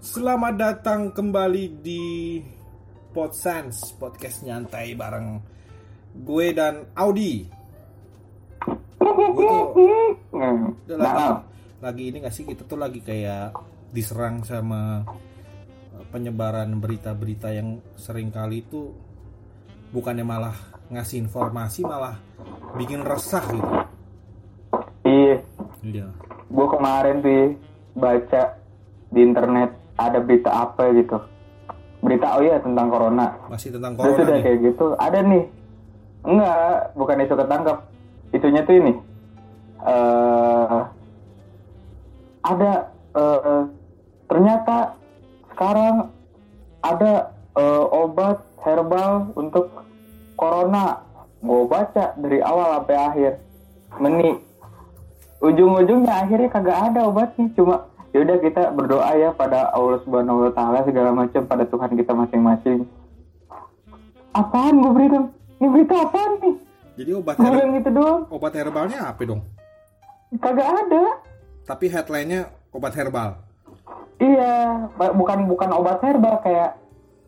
Selamat datang kembali di Podsense Podcast nyantai bareng gue dan Audi. Gue tuh udah lagi, lagi ini gak sih kita tuh lagi kayak diserang sama eh, penyebaran berita-berita yang sering kali itu bukannya malah ngasih informasi malah bikin resah gitu. Iya, Iya. Gue kemarin sih baca di internet ada berita apa gitu. Berita oh iya tentang corona. masih tentang Terus corona udah nih kayak gitu, ada nih. Enggak, bukan isu ketangkep. Isunya tuh ini. eh ada eh, ternyata sekarang ada eh, obat herbal untuk corona. Gue baca dari awal sampai akhir. Meni ujung-ujungnya akhirnya kagak ada obatnya cuma yaudah kita berdoa ya pada Allah Subhanahu Wa Taala segala macam pada Tuhan kita masing-masing. Apaan gue berita ini berita apaan nih? Jadi obat gue her- bilang gitu doang. obat herbalnya apa dong? kagak ada. Tapi headline-nya obat herbal. Iya bukan bukan obat herbal kayak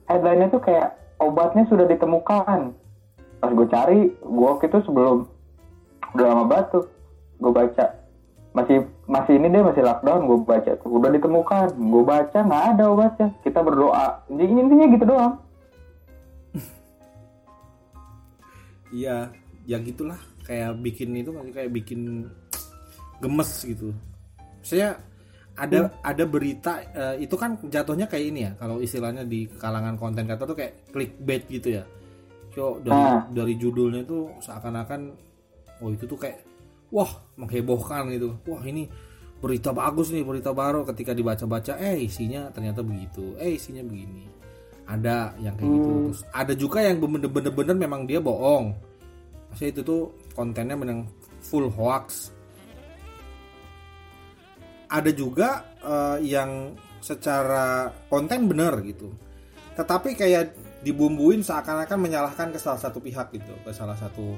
headline-nya tuh kayak obatnya sudah ditemukan. Pas gue cari gue waktu itu sebelum udah lama banget tuh gue baca. Masih masih ini deh masih lockdown gue baca tuh udah ditemukan gue baca nggak ada obatnya kita berdoa Jadi intinya gitu doang Iya, ya gitulah. Kayak bikin itu kayak bikin gemes gitu. Saya ada ada berita eh, itu kan jatuhnya kayak ini ya. Kalau istilahnya di kalangan konten kata tuh kayak clickbait gitu ya. So dari Ah. dari judulnya itu seakan-akan oh itu tuh kayak wah menghebohkan gitu. Wah ini berita bagus nih, berita baru ketika dibaca-baca eh isinya ternyata begitu. Eh isinya begini. Ada yang kayak gitu. Terus ada juga yang bener-bener memang dia bohong. Maksudnya itu tuh kontennya memang full hoax. Ada juga eh, yang secara konten bener gitu. Tetapi kayak dibumbuin seakan-akan menyalahkan ke salah satu pihak gitu, ke salah satu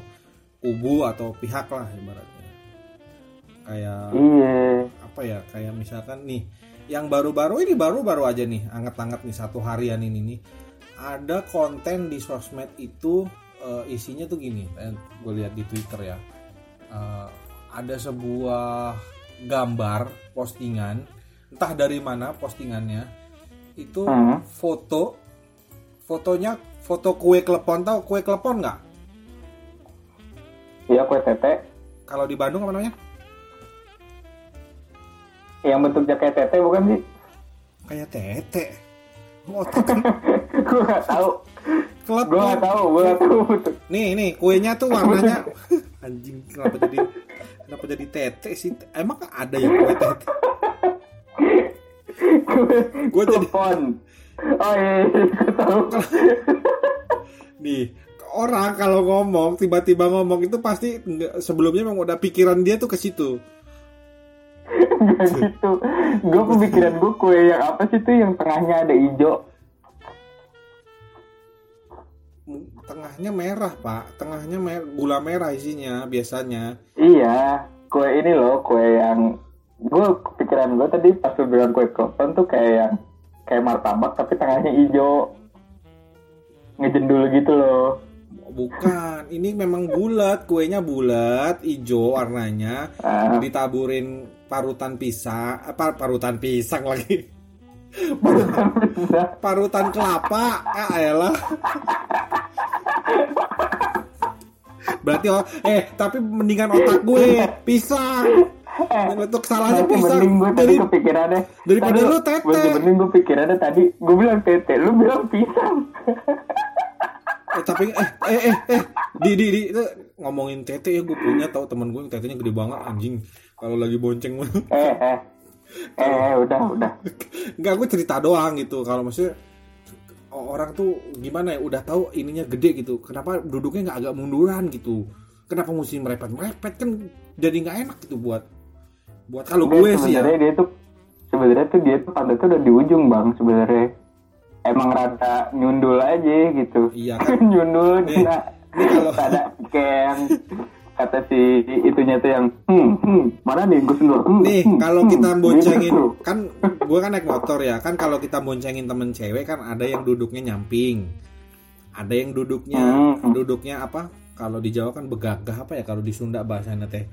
kubu atau pihak lah ibaratnya. Kayak iya. apa ya kayak misalkan nih yang baru-baru ini baru-baru aja nih anget-anget nih satu harian ini nih ada konten di sosmed itu eh, isinya tuh gini gue lihat di twitter ya. Eh, ada sebuah gambar postingan entah dari mana postingannya itu Hmm. foto fotonya foto kue klepon tau kue klepon nggak? Iya kue tete. Kalau di Bandung apa namanya yang bentuknya kayak tete bukan sih? Kayak tete. Otak kan. Gue nggak tahu. Klepon gue nggak tahu gue nggak tahu. Nih nih kuenya tuh warnanya. Anjing kenapa jadi kenapa jadi tete sih? Emang ada ya kue tete? Gua jadi- oh iya, iya gue tahu. Nih orang kalau ngomong tiba-tiba ngomong itu pasti sebelumnya memang udah pikiran dia tuh ke situ. Gak gitu gue pemikiran gue kue yang apa sih tuh yang tengahnya ada hijau? Tengahnya merah pak, tengahnya mer- gula merah isinya biasanya. Iya, kue ini loh, kue yang gue kepikiran gue tadi pas lu bilang kue klepon tuh kayak yang kayak martabak tapi tengahnya hijau. Ngejendul gitu loh. Bukan, ini memang bulat, kuenya bulat, hijau warnanya, Ah, ditaburin parutan pisang, apa parutan pisang lagi. parutan kelapa ah elah berarti oh, eh tapi mendingan otak gue pisang eh, untuk salahnya pisang mending gue tadi Dari- kepikirannya. daripada tadi, lu tete. Mending gue pikirannya tadi, gue bilang tete, lu bilang pisang. eh, tapi eh eh eh, eh di di di ngomongin tete ya gue punya tahu temen gue yang tetenya gede banget anjing kalau lagi bonceng eh, eh, eh, udah, udah. nggak gue cerita doang gitu. Kalau maksudnya orang tuh gimana ya udah tahu ininya gede gitu. Kenapa duduknya nggak agak munduran gitu? Kenapa mesti merepet merepet kan jadi nggak enak gitu buat buat kalau gue sih ya. sebenarnya dia tuh sebenarnya tuh dia tuh pantatnya udah di ujung bang sebenarnya. Emang rada nyundul aja gitu. Iya. Kan? nyundul kena ini kalau- ada ken kata si itunya tuh yang hmm, hmm mana nih Gus Nur hmm, nih hmm, kalau hmm. kita boncengin Gitu. kan gue kan naik motor ya kan kalau kita boncengin temen cewek kan ada yang duduknya nyamping ada yang duduknya Hmm. duduknya apa kalau di Jawa kan begagah apa ya kalau di Sunda bahasanya teh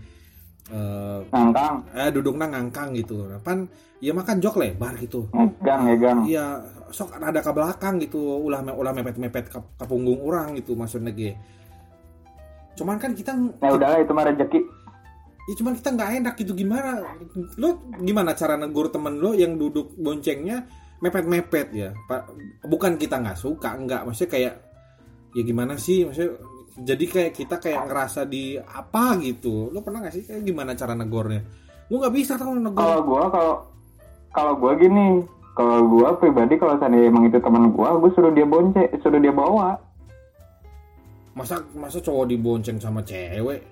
eh ngangkang eh duduknya ngangkang gitu kan ya makan jok lebar gitu ngegang ngegang Iya, sok ada ke belakang gitu, ulah ulah mepet-mepet ke, ke punggung orang gitu maksudnya ge. Cuman kan kita ya udahlah itu mah rezeki ya cuman kita nggak enak gitu gimana? Lo gimana cara negur temen lo yang duduk boncengnya mepet-mepet ya? Pak, bukan kita nggak suka, nggak maksudnya kayak ya gimana sih maksudnya jadi kayak kita kayak ngerasa di apa gitu. Lo pernah nggak sih kayak gimana cara negornya? Gue nggak bisa tau negor. kalau gua kalau kalau gua gini kalau gua pribadi kalau seandainya emang itu teman gua gua suruh dia bonce suruh dia bawa Masa masa cowok dibonceng sama cewek?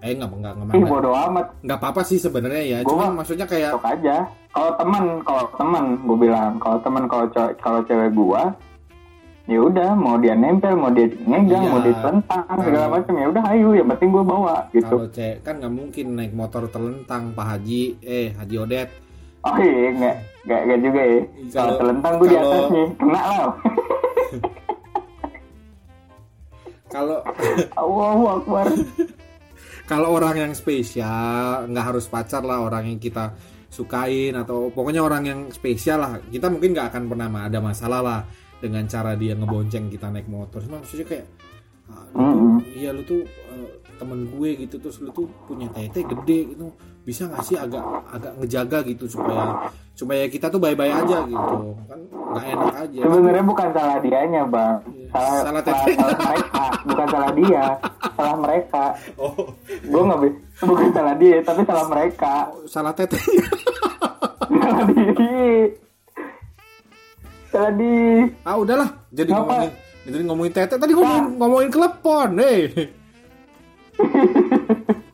Eh nggak nggak nggak nggak- bodo amat. Nggak apa-apa sih sebenarnya ya mah- maksudnya kayak sok aja. Kalau teman kalau teman gue bilang kalau teman kalau cewek kalau cewek gua ya udah mau dia nempel mau dia ngegang Iya. mau dia telentang segala Kalau- macam ya udah ayo yang penting gua bawa gitu. Kalau cewek kan nggak mungkin naik motor terlentang Pak Haji eh Haji Odet. Oh iya nggak nggak juga ya. Kalau Kalau- telentang gue di kalau- atasnya kena lah kalau Allahu Akbar. Kalau orang yang spesial nggak harus pacar lah orang yang kita sukain atau pokoknya orang yang spesial lah. Kita mungkin nggak akan pernah ada masalah lah dengan cara dia ngebonceng kita naik motor. Cuma maksudnya kayak ah, lu iya lu tuh eh, temen gue gitu terus lu tuh punya tete gede gitu bisa nggak sih agak agak ngejaga gitu supaya supaya kita tuh bye bye aja gitu. Kan nggak enak aja. Sebenarnya bukan salah dianya bang. Salah Salah salah, teteh. salah mereka. Bukan salah dia. Salah mereka. Oh. Gue nggak bi- bukan salah dia tapi salah mereka. Salah tete salah diri salah di ah udahlah. Jadi Ngapa? ngomongin jadi ngomongin tete. Tadi ngomongin ngomongin klepon eh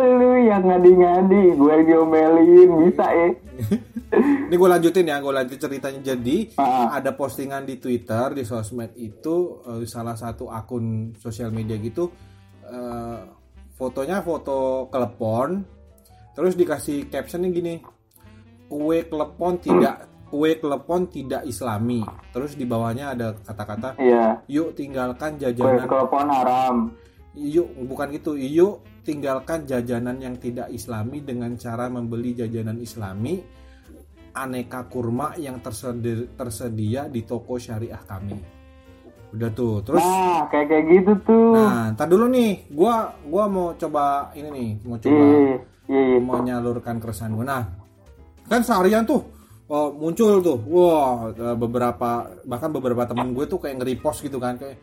lu yang ngadi-ngadi gue diomelin bisa ya. Ini gue lanjutin ya gue lanjut ceritanya. Jadi Ah. ada postingan di Twitter di sosmed itu eh, salah satu akun sosial media gitu eh, fotonya foto klepon terus dikasih captionnya gini kue klepon tidak kue klepon tidak islami. Terus di bawahnya ada kata-kata iya. Yuk tinggalkan jajanan. telepon haram yuk bukan gitu. Yuk tinggalkan jajanan yang tidak islami dengan cara membeli jajanan islami aneka kurma yang tersedia, tersedia di toko syariah kami. Udah tuh terus? Nah kayak kayak gitu tuh. Nah ntar dulu nih gua gua mau coba ini nih mau coba iya iya iya. mau nyalurkan keresahan gue nah kan seharian tuh oh, muncul tuh. Wah eh, beberapa bahkan beberapa temen gue tuh kayak nge-repost gitu kan kayak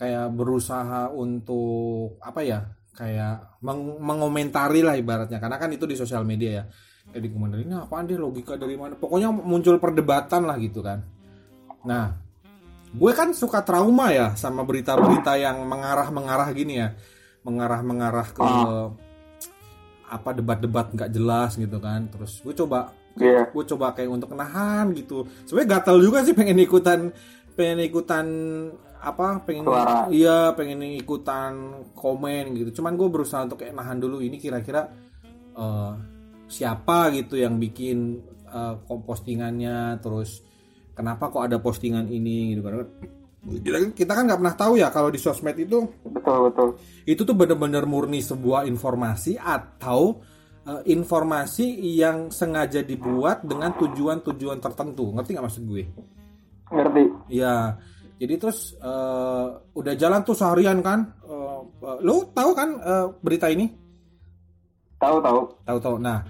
kayak berusaha untuk apa ya kayak meng- mengomentari lah ibaratnya. Karena kan itu di sosial media ya. Kayak dikomentari ini apaan dia? Logika dari mana? Pokoknya muncul perdebatan lah gitu kan. Nah gue kan suka trauma ya sama berita-berita yang mengarah-mengarah gini ya. Mengarah-mengarah ke Ah. apa debat-debat nggak jelas gitu kan. Terus gue coba Iya. gue coba kayak untuk nahan gitu. Sebenarnya gatel juga sih pengen ikutan pengen ikutan apa pengen Suara. iya pengen ikutan komen gitu. Cuman gue berusaha untuk kayak nahan dulu ini kira-kira eh, siapa gitu yang bikin kom- postingannya terus kenapa kok ada postingan ini gitu. Kan kita, kan nggak pernah tahu ya kalau di sosmed itu betul betul. itu tuh benar-benar murni sebuah informasi atau eh, informasi yang sengaja dibuat dengan tujuan-tujuan tertentu. Ngerti nggak maksud gue? Ngerti. Ya jadi terus eh, udah jalan tuh seharian kan. Eh, lu tahu kan eh, berita ini? Tahu tahu. Tahu-tahu. Nah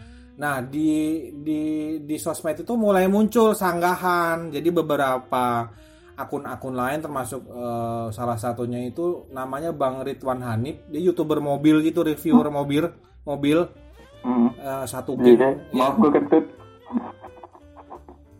nah di di di sosmed itu mulai muncul sanggahan. Jadi beberapa akun-akun lain termasuk eh, salah satunya itu namanya Bang Ridwan Hanif. Dia youtuber mobil gitu reviewer mobil mobil. Hmm. eh, satu Iya, gig. deh. maaf gue kentut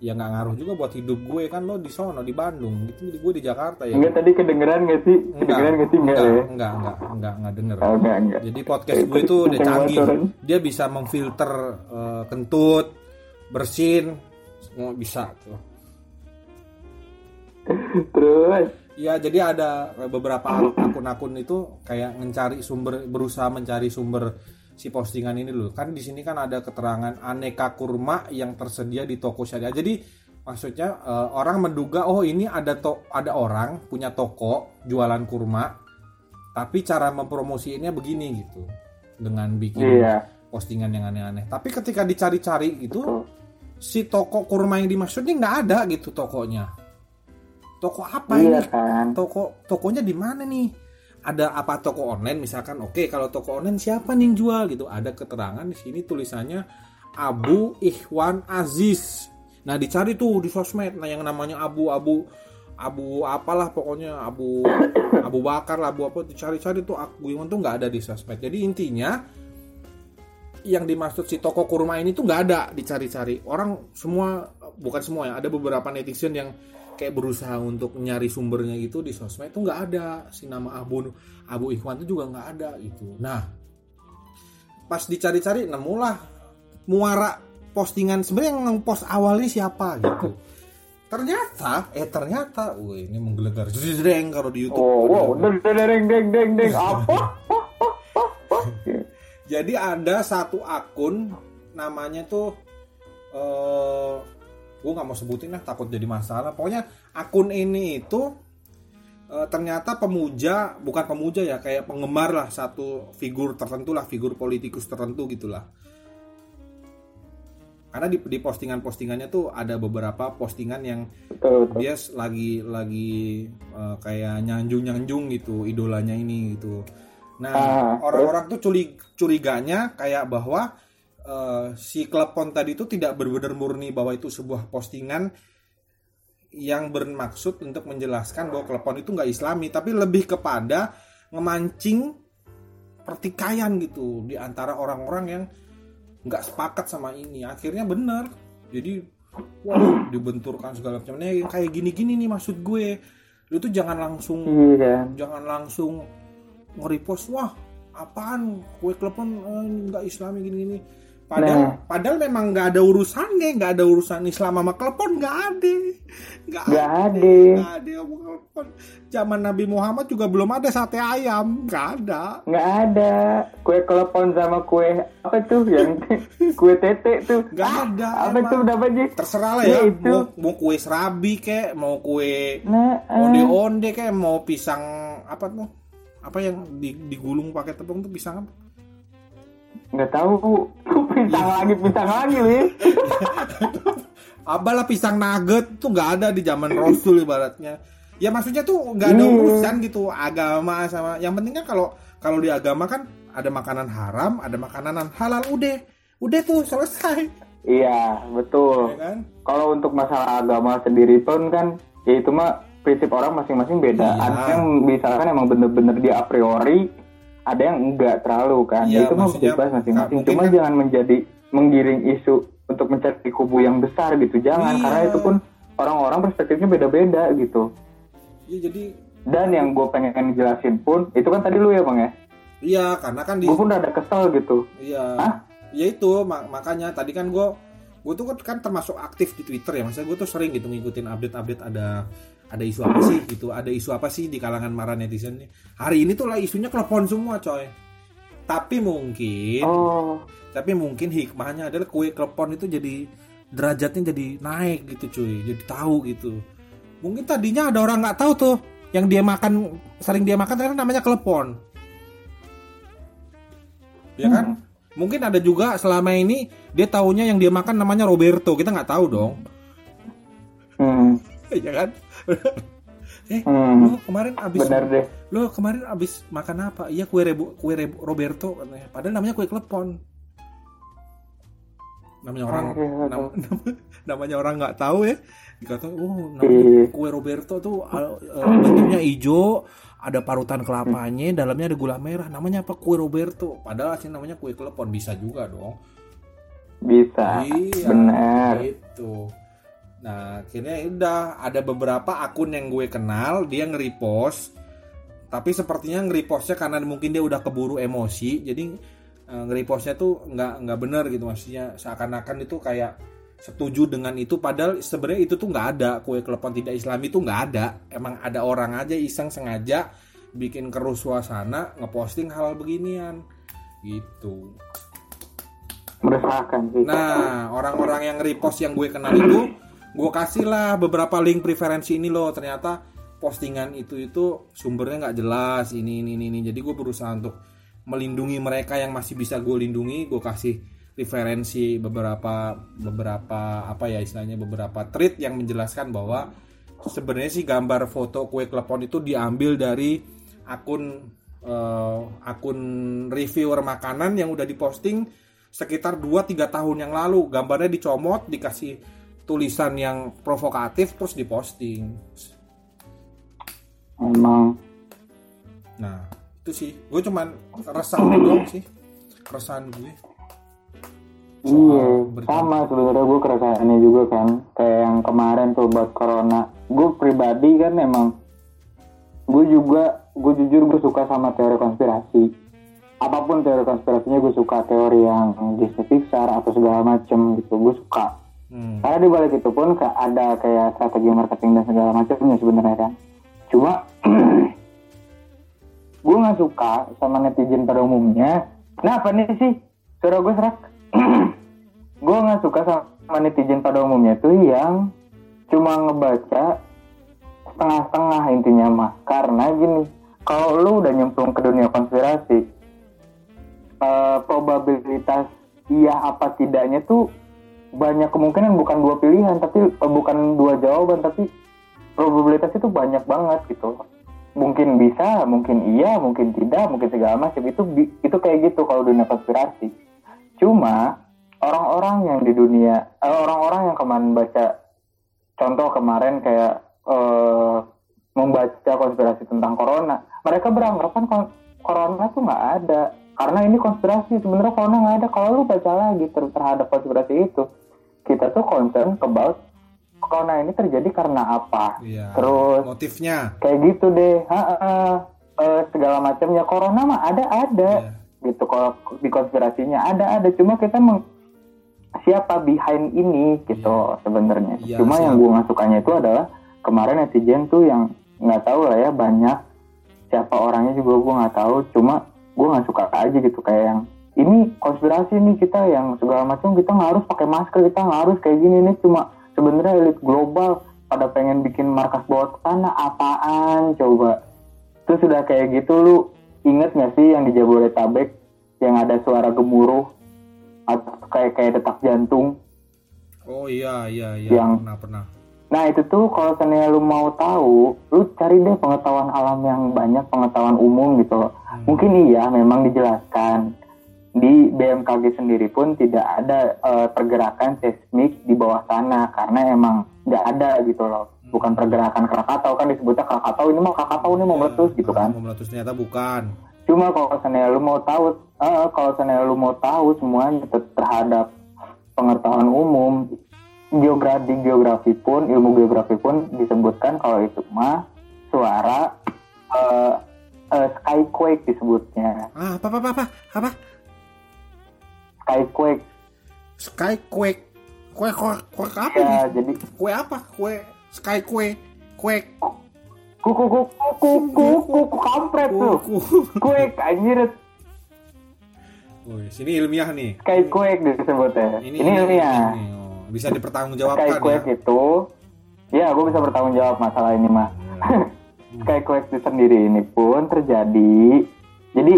ya nggak ngaruh juga buat hidup gue. Kan lo di sono di Bandung. Gitu jadi gue di Jakarta ya. Enggak tadi kedengeran gak sih? Kedengeran gak sih enggak, enggak, ya? enggak, enggak, enggak, enggak denger. Oh, enggak enggak Jadi podcast gue itu udah canggih. Dia bisa memfilter eh, kentut, bersin, semua bisa tuh. terus? Ya, jadi ada beberapa akun-akun itu kayak mencari sumber berusaha mencari sumber si postingan ini loh. Kan di sini kan ada keterangan aneka kurma yang tersedia di toko syariah. Jadi maksudnya uh, orang menduga oh ini ada to ada orang punya toko jualan kurma tapi cara mempromosiinnya begini gitu dengan bikin Iya. postingan yang aneh-aneh. Tapi ketika dicari-cari gitu si toko kurma yang dimaksud ini nggak ada gitu tokonya. Toko apa Iya ini? kan. Toko tokonya di mana nih? Ada apa toko online misalkan? Oke, kalau toko online siapa nih yang jual gitu? Ada keterangan di sini tulisannya Abu Ikhwan Aziz. Nah, dicari tuh di sosmed. Nah, yang namanya Abu Abu Abu apalah pokoknya Abu Abu Bakar lah Abu apa dicari-cari tuh Abu Ikhwan tuh nggak ada di sosmed. Jadi intinya yang dimaksud si toko kurma ini tuh nggak ada dicari-cari orang semua bukan semua ya ada beberapa netizen yang kayak berusaha untuk nyari sumbernya gitu di sosmed itu nggak ada. Si nama Abu Abu Ikhwan itu juga nggak ada gitu. Nah pas dicari-cari nemulah muara postingan. Sebenarnya yang post awalnya siapa gitu. Ternyata eh ternyata wih ini menggelegar jreng kalau di YouTube. Oh, wow, deng deng deng deng deng apa? Jadi ada satu akun namanya tuh eh gue nggak mau sebutin lah takut jadi masalah. Pokoknya akun ini itu eh, ternyata pemuja bukan pemuja ya kayak penggemar lah satu figur tertentu lah figur politikus tertentu gitulah. Karena di, di postingan-postingannya tuh ada beberapa postingan yang Betul, betul. dia lagi lagi eh, kayak nyanjung nyanjung gitu idolanya ini gitu nah Ah, orang-orang tuh curi, curiganya kayak bahwa eh, si klepon tadi itu tidak benar-benar murni bahwa itu sebuah postingan yang bermaksud untuk menjelaskan bahwa klepon itu nggak islami tapi lebih kepada memancing pertikaian gitu di antara orang-orang yang nggak sepakat sama ini. Akhirnya bener jadi wah dibenturkan segala macam. Nah, yang kayak gini-gini nih maksud gue. Lu tuh jangan langsung Iya. jangan langsung nge-repost wah apaan? Kue klepon eh, nggak islami gini-gini padahal Nah. padahal memang nggak ada urusannya nggak ada urusan Islam sama klepon nggak ada nggak ada. nggak ada klepon zaman Nabi Muhammad juga belum ada sate ayam nggak ada Nggak ada kue kelepon sama kue apa tuh yang kue tete tuh. nggak ada Apa emang. tuh namanya? terserah lah Ya, ya itu. mau, mau kue serabi kek mau kue Nah, eh, onde-onde kayak mau pisang apa tuh apa yang di- digulung pakai tepung tuh pisang apa nggak tahu. Pisang lagi, pisang lagi, Wi. apalah pisang nugget tuh nggak ada di zaman Rasul ibaratnya ya maksudnya tuh nggak ada Iya. urusan gitu agama sama yang penting kan kalau kalau di agama kan ada makanan haram ada makanan halal udah udah tuh selesai Iya, betul. ya kan Kalau untuk masalah agama sendiri pun kan, ya itu mah prinsip orang masing-masing beda. Iya. Ada yang misalkan emang bener-bener dia a priori, ada yang enggak terlalu kan. Iya, ya itu mah bebas masing-masing. Cuma kan- jangan menjadi menggiring isu untuk mencari kubu yang besar gitu. Jangan, Iya. karena itu pun orang-orang perspektifnya beda-beda gitu. ya jadi Dan yang gue pengen jelasin pun, itu kan tadi lu ya bang ya, iya karena kan di gue pun ada kesel gitu. Iya. Hah? Ya itu mak- makanya tadi kan gue gue tuh kan termasuk aktif di Twitter ya. Maksudnya gue tuh sering gitu ngikutin update-update ada ada isu apa sih? Gitu, ada isu apa sih di kalangan marah netizen nih. Hari ini tuh lah isunya telepon semua coy. Tapi mungkin Oh, tapi mungkin hikmahnya adalah kue klepon itu jadi derajatnya jadi naik gitu cuy. Jadi tahu gitu. Mungkin tadinya ada orang nggak tahu tuh yang dia makan sering dia makan ternyata namanya klepon ya kan? Mungkin ada juga selama ini dia taunya yang dia makan namanya Roberto. Kita nggak tahu dong. Hmm, ya kan eh hmm, lo kemarin abis benar deh. lo kemarin abis makan apa? Iya kue rebu kue rebu Roberto katanya. Padahal namanya kue klepon. Namanya orang nam- nam- namanya orang nggak tahu ya. Dikata oh Iya. namanya kue Roberto tuh uh, bentuknya hijau ada parutan kelapanya dalamnya ada gula merah. Namanya apa? Kue Roberto. Padahal asli namanya kue klepon. Bisa juga dong. Bisa, iya benar. gitu nah akhirnya ya udah ada beberapa akun yang gue kenal dia nge-repost. Tapi sepertinya nge-repostnya karena mungkin dia udah keburu emosi jadi eh, nge-repostnya tuh nggak nggak benar gitu maksudnya. Seakan-akan itu kayak setuju dengan itu padahal sebenarnya itu tuh nggak ada. Kue klepon tidak Islam itu nggak ada. Emang ada orang aja iseng sengaja bikin keruh suasana ngeposting hal beginian. Gitu. Meresahkan sih. Nah orang-orang yang repost yang gue kenal itu gue kasih lah beberapa link preferensi ini loh. Ternyata postingan itu itu sumbernya nggak jelas. Ini ini ini jadi gue berusaha untuk melindungi mereka yang masih bisa gue lindungi. Gue kasih referensi beberapa beberapa apa ya istilahnya beberapa tweet yang menjelaskan bahwa sebenarnya sih gambar foto kue klepon itu diambil dari akun uh, akun reviewer makanan yang udah diposting sekitar 2-3 tahun yang lalu. Gambarnya dicomot dikasih tulisan yang provokatif terus diposting emang nah itu sih gue cuman resah doang sih keresahan gue Iya, sama sebenarnya gue keresahannya juga kan. Kayak yang kemarin tuh buat corona. Gue pribadi kan emang, gue juga, gue jujur gue suka sama teori konspirasi. Apa pun teori konspirasinya gue suka teori yang Disney Pixar atau segala macem gitu, gue suka. Hmm. Karena di balik itu pun ada kayak strategi marketing dan segala macamnya sebenarnya kan. Cuma gue nggak suka sama netizen pada umumnya. Nah apa nih sih? Suara gue serak gue nggak suka sama netizen pada umumnya tuh yang cuma ngebaca setengah-setengah intinya mah karena gini kalau lu udah nyemplung ke dunia konspirasi uh, probabilitas iya apa tidaknya tuh banyak kemungkinan bukan dua pilihan tapi uh, bukan dua jawaban tapi probabilitas itu banyak banget gitu mungkin bisa mungkin iya mungkin tidak mungkin segala macam itu itu kayak gitu kalau dunia konspirasi Cuma orang-orang yang di dunia, eh, orang-orang yang kemarin baca, contoh kemarin kayak eh, membaca konspirasi tentang corona, mereka beranggapan corona tuh nggak ada. Karena ini konspirasi, sebenarnya corona nggak ada. Kalau lu baca lagi ter terhadap konspirasi itu, kita tuh concern about corona ini terjadi karena apa. Iya, Terus motifnya kayak gitu deh. Ha -ha, uh, segala macamnya corona mah ada ada. Iya gitu kalau di konspirasinya ada ada cuma kita meng siapa behind ini gitu yeah. sebenarnya yeah, cuma siap. yang gue nggak sukanya itu adalah kemarin netizen tuh yang nggak tahu lah ya banyak siapa orangnya juga gue nggak tahu cuma gue nggak suka aja gitu kayak yang ini konspirasi nih kita yang segala macam kita nggak harus pakai masker kita nggak harus kayak gini. Nih cuma sebenarnya elit global pada pengen bikin markas bawah tanah apaan coba? Itu sudah kayak gitu lu inget gak sih yang di Jabodetabek yang ada suara gemuruh atau kayak kayak detak jantung? Oh iya iya iya yang pernah pernah. Nah itu tuh kalau misalnya lu mau tahu lu cari deh pengetahuan alam yang banyak pengetahuan umum gitu. Hmm. mungkin iya memang dijelaskan di BMKG sendiri pun tidak ada uh, pergerakan seismik di bawah sana karena emang nggak ada gitu loh. Bukan pergerakan Krakatau kan disebutnya Krakatau ini mau Krakatau ini mau iya, meletus gitu kan. mau meletus ternyata bukan. Cuma kalau misalnya lu mau tahu uh, kalau misalnya lu mau tahu semuanya terhadap pengetahuan umum geografi geografi pun ilmu geografi pun disebutkan kalau itu mah suara uh, uh, skyquake disebutnya. Ah, apa apa apa apa skyquake skyquake kue kue kue apa ya, jadi kue apa kue Sky Kue Kue Kuku kuku kuku kuku kampret tuh Kue anjir Wih, sini ilmiah nih. Sky Quake disebutnya. Ini, ini ilmiah. Ini, oh, bisa dipertanggungjawabkan. Sky Quake ya? itu, ya gue bisa bertanggung jawab masalah ini mah. Hmm. Sky Quake itu sendiri ini pun terjadi. Jadi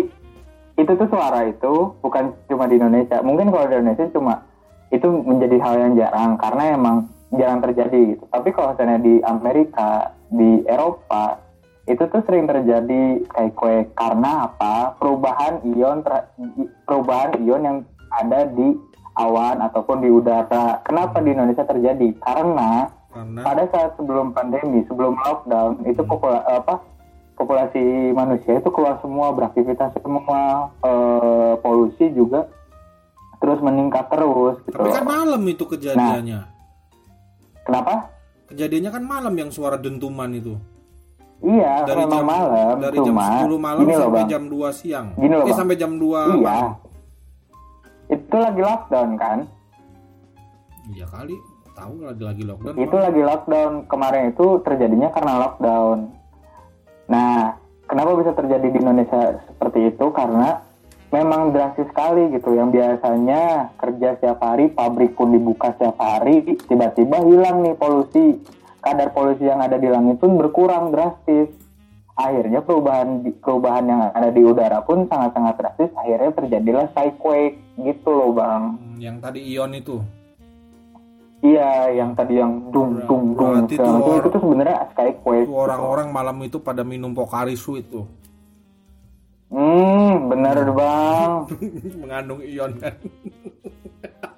itu tuh suara itu bukan cuma di Indonesia. Mungkin kalau di Indonesia cuma itu menjadi hal yang jarang karena emang jarang terjadi gitu. Tapi kalau misalnya di Amerika, di Eropa, itu tuh sering terjadi kayak kue karena apa? Perubahan ion perubahan ion yang ada di awan ataupun di udara. Kenapa di Indonesia terjadi? Karena, karena... pada saat sebelum pandemi, sebelum lockdown, itu popula apa? Populasi manusia itu keluar semua beraktivitas semua e, polusi juga terus meningkat terus gitu. Tapi kan malam itu kejadiannya. Nah, Kenapa? Kejadiannya kan malam yang suara dentuman itu. Iya, dari jam, malam. Dari cuma, jam 10 malam sampai loh, jam 2 siang. Gini loh, eh, sampai jam 2 Iya. Malam. Itu lagi lockdown kan? Iya kali, tahu lagi lagi lockdown. Itu lagi lockdown. Kemarin itu terjadinya karena lockdown. Nah, kenapa bisa terjadi di Indonesia seperti itu? Karena memang drastis sekali gitu. Yang biasanya kerja setiap hari, pabrik pun dibuka setiap hari, tiba-tiba hilang nih polusi. Kadar polusi yang ada di langit pun berkurang drastis. Akhirnya perubahan perubahan yang ada di udara pun sangat-sangat drastis. Akhirnya terjadilah cyquake gitu loh bang. Hmm, Yang tadi ion itu. Iya, yang tadi yang dung dung dung macam or- itu tuh sebenarnya skyquake. Tuh Orang-orang malam itu pada minum Pocari Sweet tuh. Hmm, bener bang. Mengandung ion kan.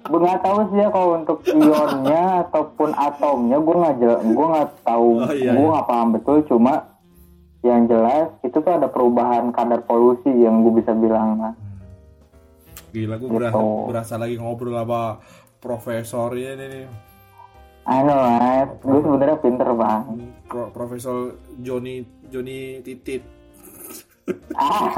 Gue nggak tahu sih ya kalau untuk ionnya ataupun atomnya gue nggak jel, gue nggak tahu, Oh, iya, gue iya. nggak paham betul. Cuma yang jelas itu tuh ada perubahan kadar polusi yang gue bisa bilang. Mas. Gila gue Gitu. berasa, berasa lagi ngobrol sama profesornya ini nih. I know, mas. Gue sebenarnya pinter bang. Pro- Profesor Joni Joni Titit. Ah,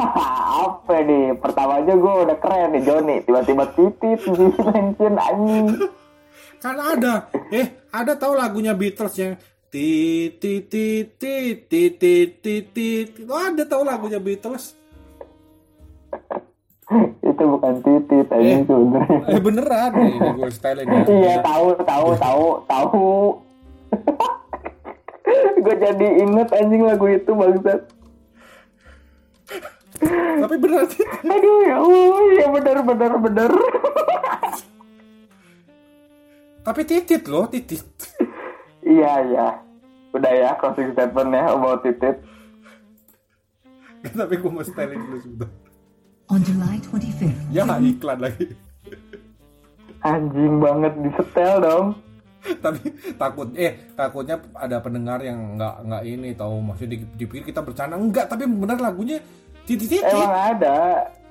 apa nih? Pertama aja gue udah keren nih Joni. Tiba-tiba titit mention anjing. Kan ada. Eh, ada tahu lagunya Beatles yang titit titit titit titit. Ada tahu lagunya Beatles? bukan titit Eh. anjing sebenarnya. Eh beneran nih, gue style ya. Iya tahu tahu tahu tahu. gue jadi inget anjing lagu itu bangsat. Tapi beneran Aduh ya Allah, ya benar benar benar. Tapi titit loh, titit. iya iya. Udah ya closing statement ya about titit. Tapi gue mau styling dulu sebentar. On July 25th, Ya iklan lagi. Anjing banget disetel dong. Tapi takut eh takutnya ada pendengar yang nggak nggak ini tahu maksudnya di- dipikir kita bercanda enggak tapi bener lagunya titit titit. Emang ada.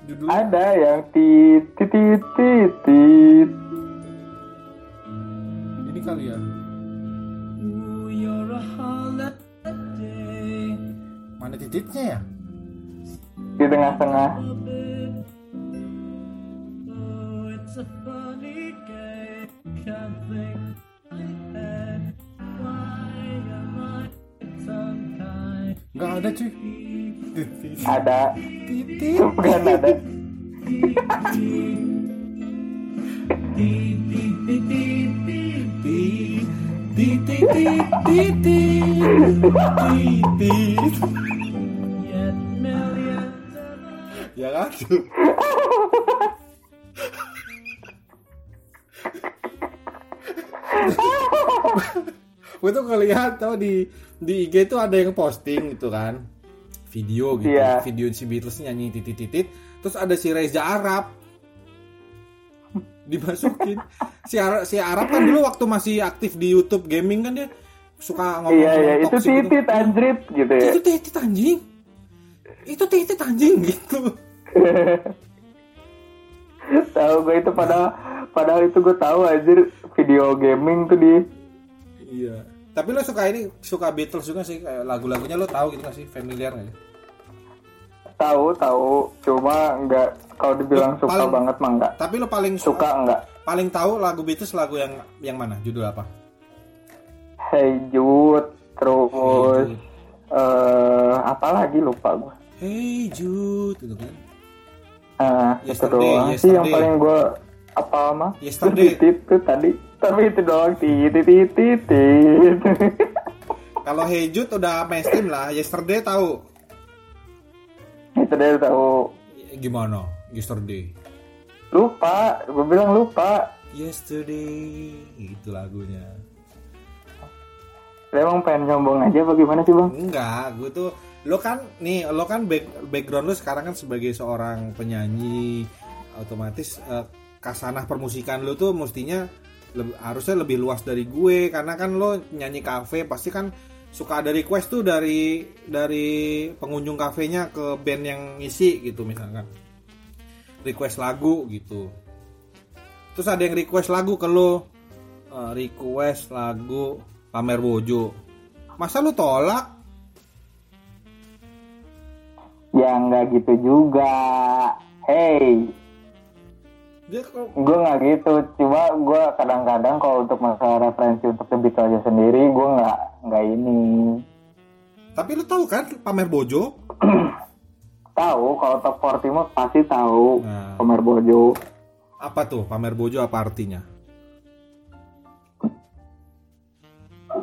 Judul Ada yang titit titit titit. ini kali ya. Mana tititnya ya? Di tengah-tengah. Nggak ada cuy. Titit. Ada. Titit. Bukan ada. Ya kan? gue tuh ngeliat tau di di IG tuh ada yang posting gitu kan. Video gitu Iya. video si Beatles nyanyi titit titit terus ada si Reza Arab. Dimasukin. Si Arab, si Arab kan dulu waktu masih aktif di YouTube gaming kan dia suka ngomong Iya iya. itu gitu. titit anjrit gitu ya. itu titit anjing. Itu titit anjing gitu tahu gue itu padahal padahal itu gue tahu anjir. Video gaming tuh di. Iya. Tapi lo suka ini suka Beatles juga sih. Kayak lagu-lagunya lo tahu gitu gak sih? Familiar gak sih tahu tahu. Cuma nggak kalau dibilang suka Paling- banget mah nggak. tapi lo paling suka nggak. paling tahu lagu Beatles lagu yang yang mana? Judul apa? Hey Jude terus Hey Jude. eh apa lagi? Lupa gue Hey Jude gitu kan Itu Yesterday, doang. Sih yang Yesterday. paling gue apa mah Yesterday. titit tuh tadi. Tapi itu doang. Titit titit titit kalau Hey Jude udah mainstream lah. Yesterday tahu. Itu dia tahu. Gimana? Yesterday. Lupa. Gue bilang lupa. Yesterday. Itu lagunya. Emang pengen nyombong aja bagaimana sih bang? Enggak, gue tuh lo kan nih lo kan back- background lo sekarang kan sebagai seorang penyanyi otomatis eh, kasanah permusikan lo tuh mestinya leb- harusnya lebih luas dari gue. Karena kan lo nyanyi kafe pasti kan suka ada request tuh dari dari pengunjung kafenya ke band yang ngisi gitu misalkan. Request lagu gitu. Terus ada yang request lagu ke lo. Eh, request lagu pamer bojo. Masa lu tolak ya nggak gitu juga. Hey. Dia kalau gue nggak gitu. Cuma gue kadang-kadang kalau untuk masalah referensi untuk The Beatles aja sendiri gue nggak nggak ini. Tapi lu tahu kan pamer bojo? Tahu kalau top 40 mah pasti tahu Nah. Pamer Bojo. Apa tuh pamer bojo apa artinya?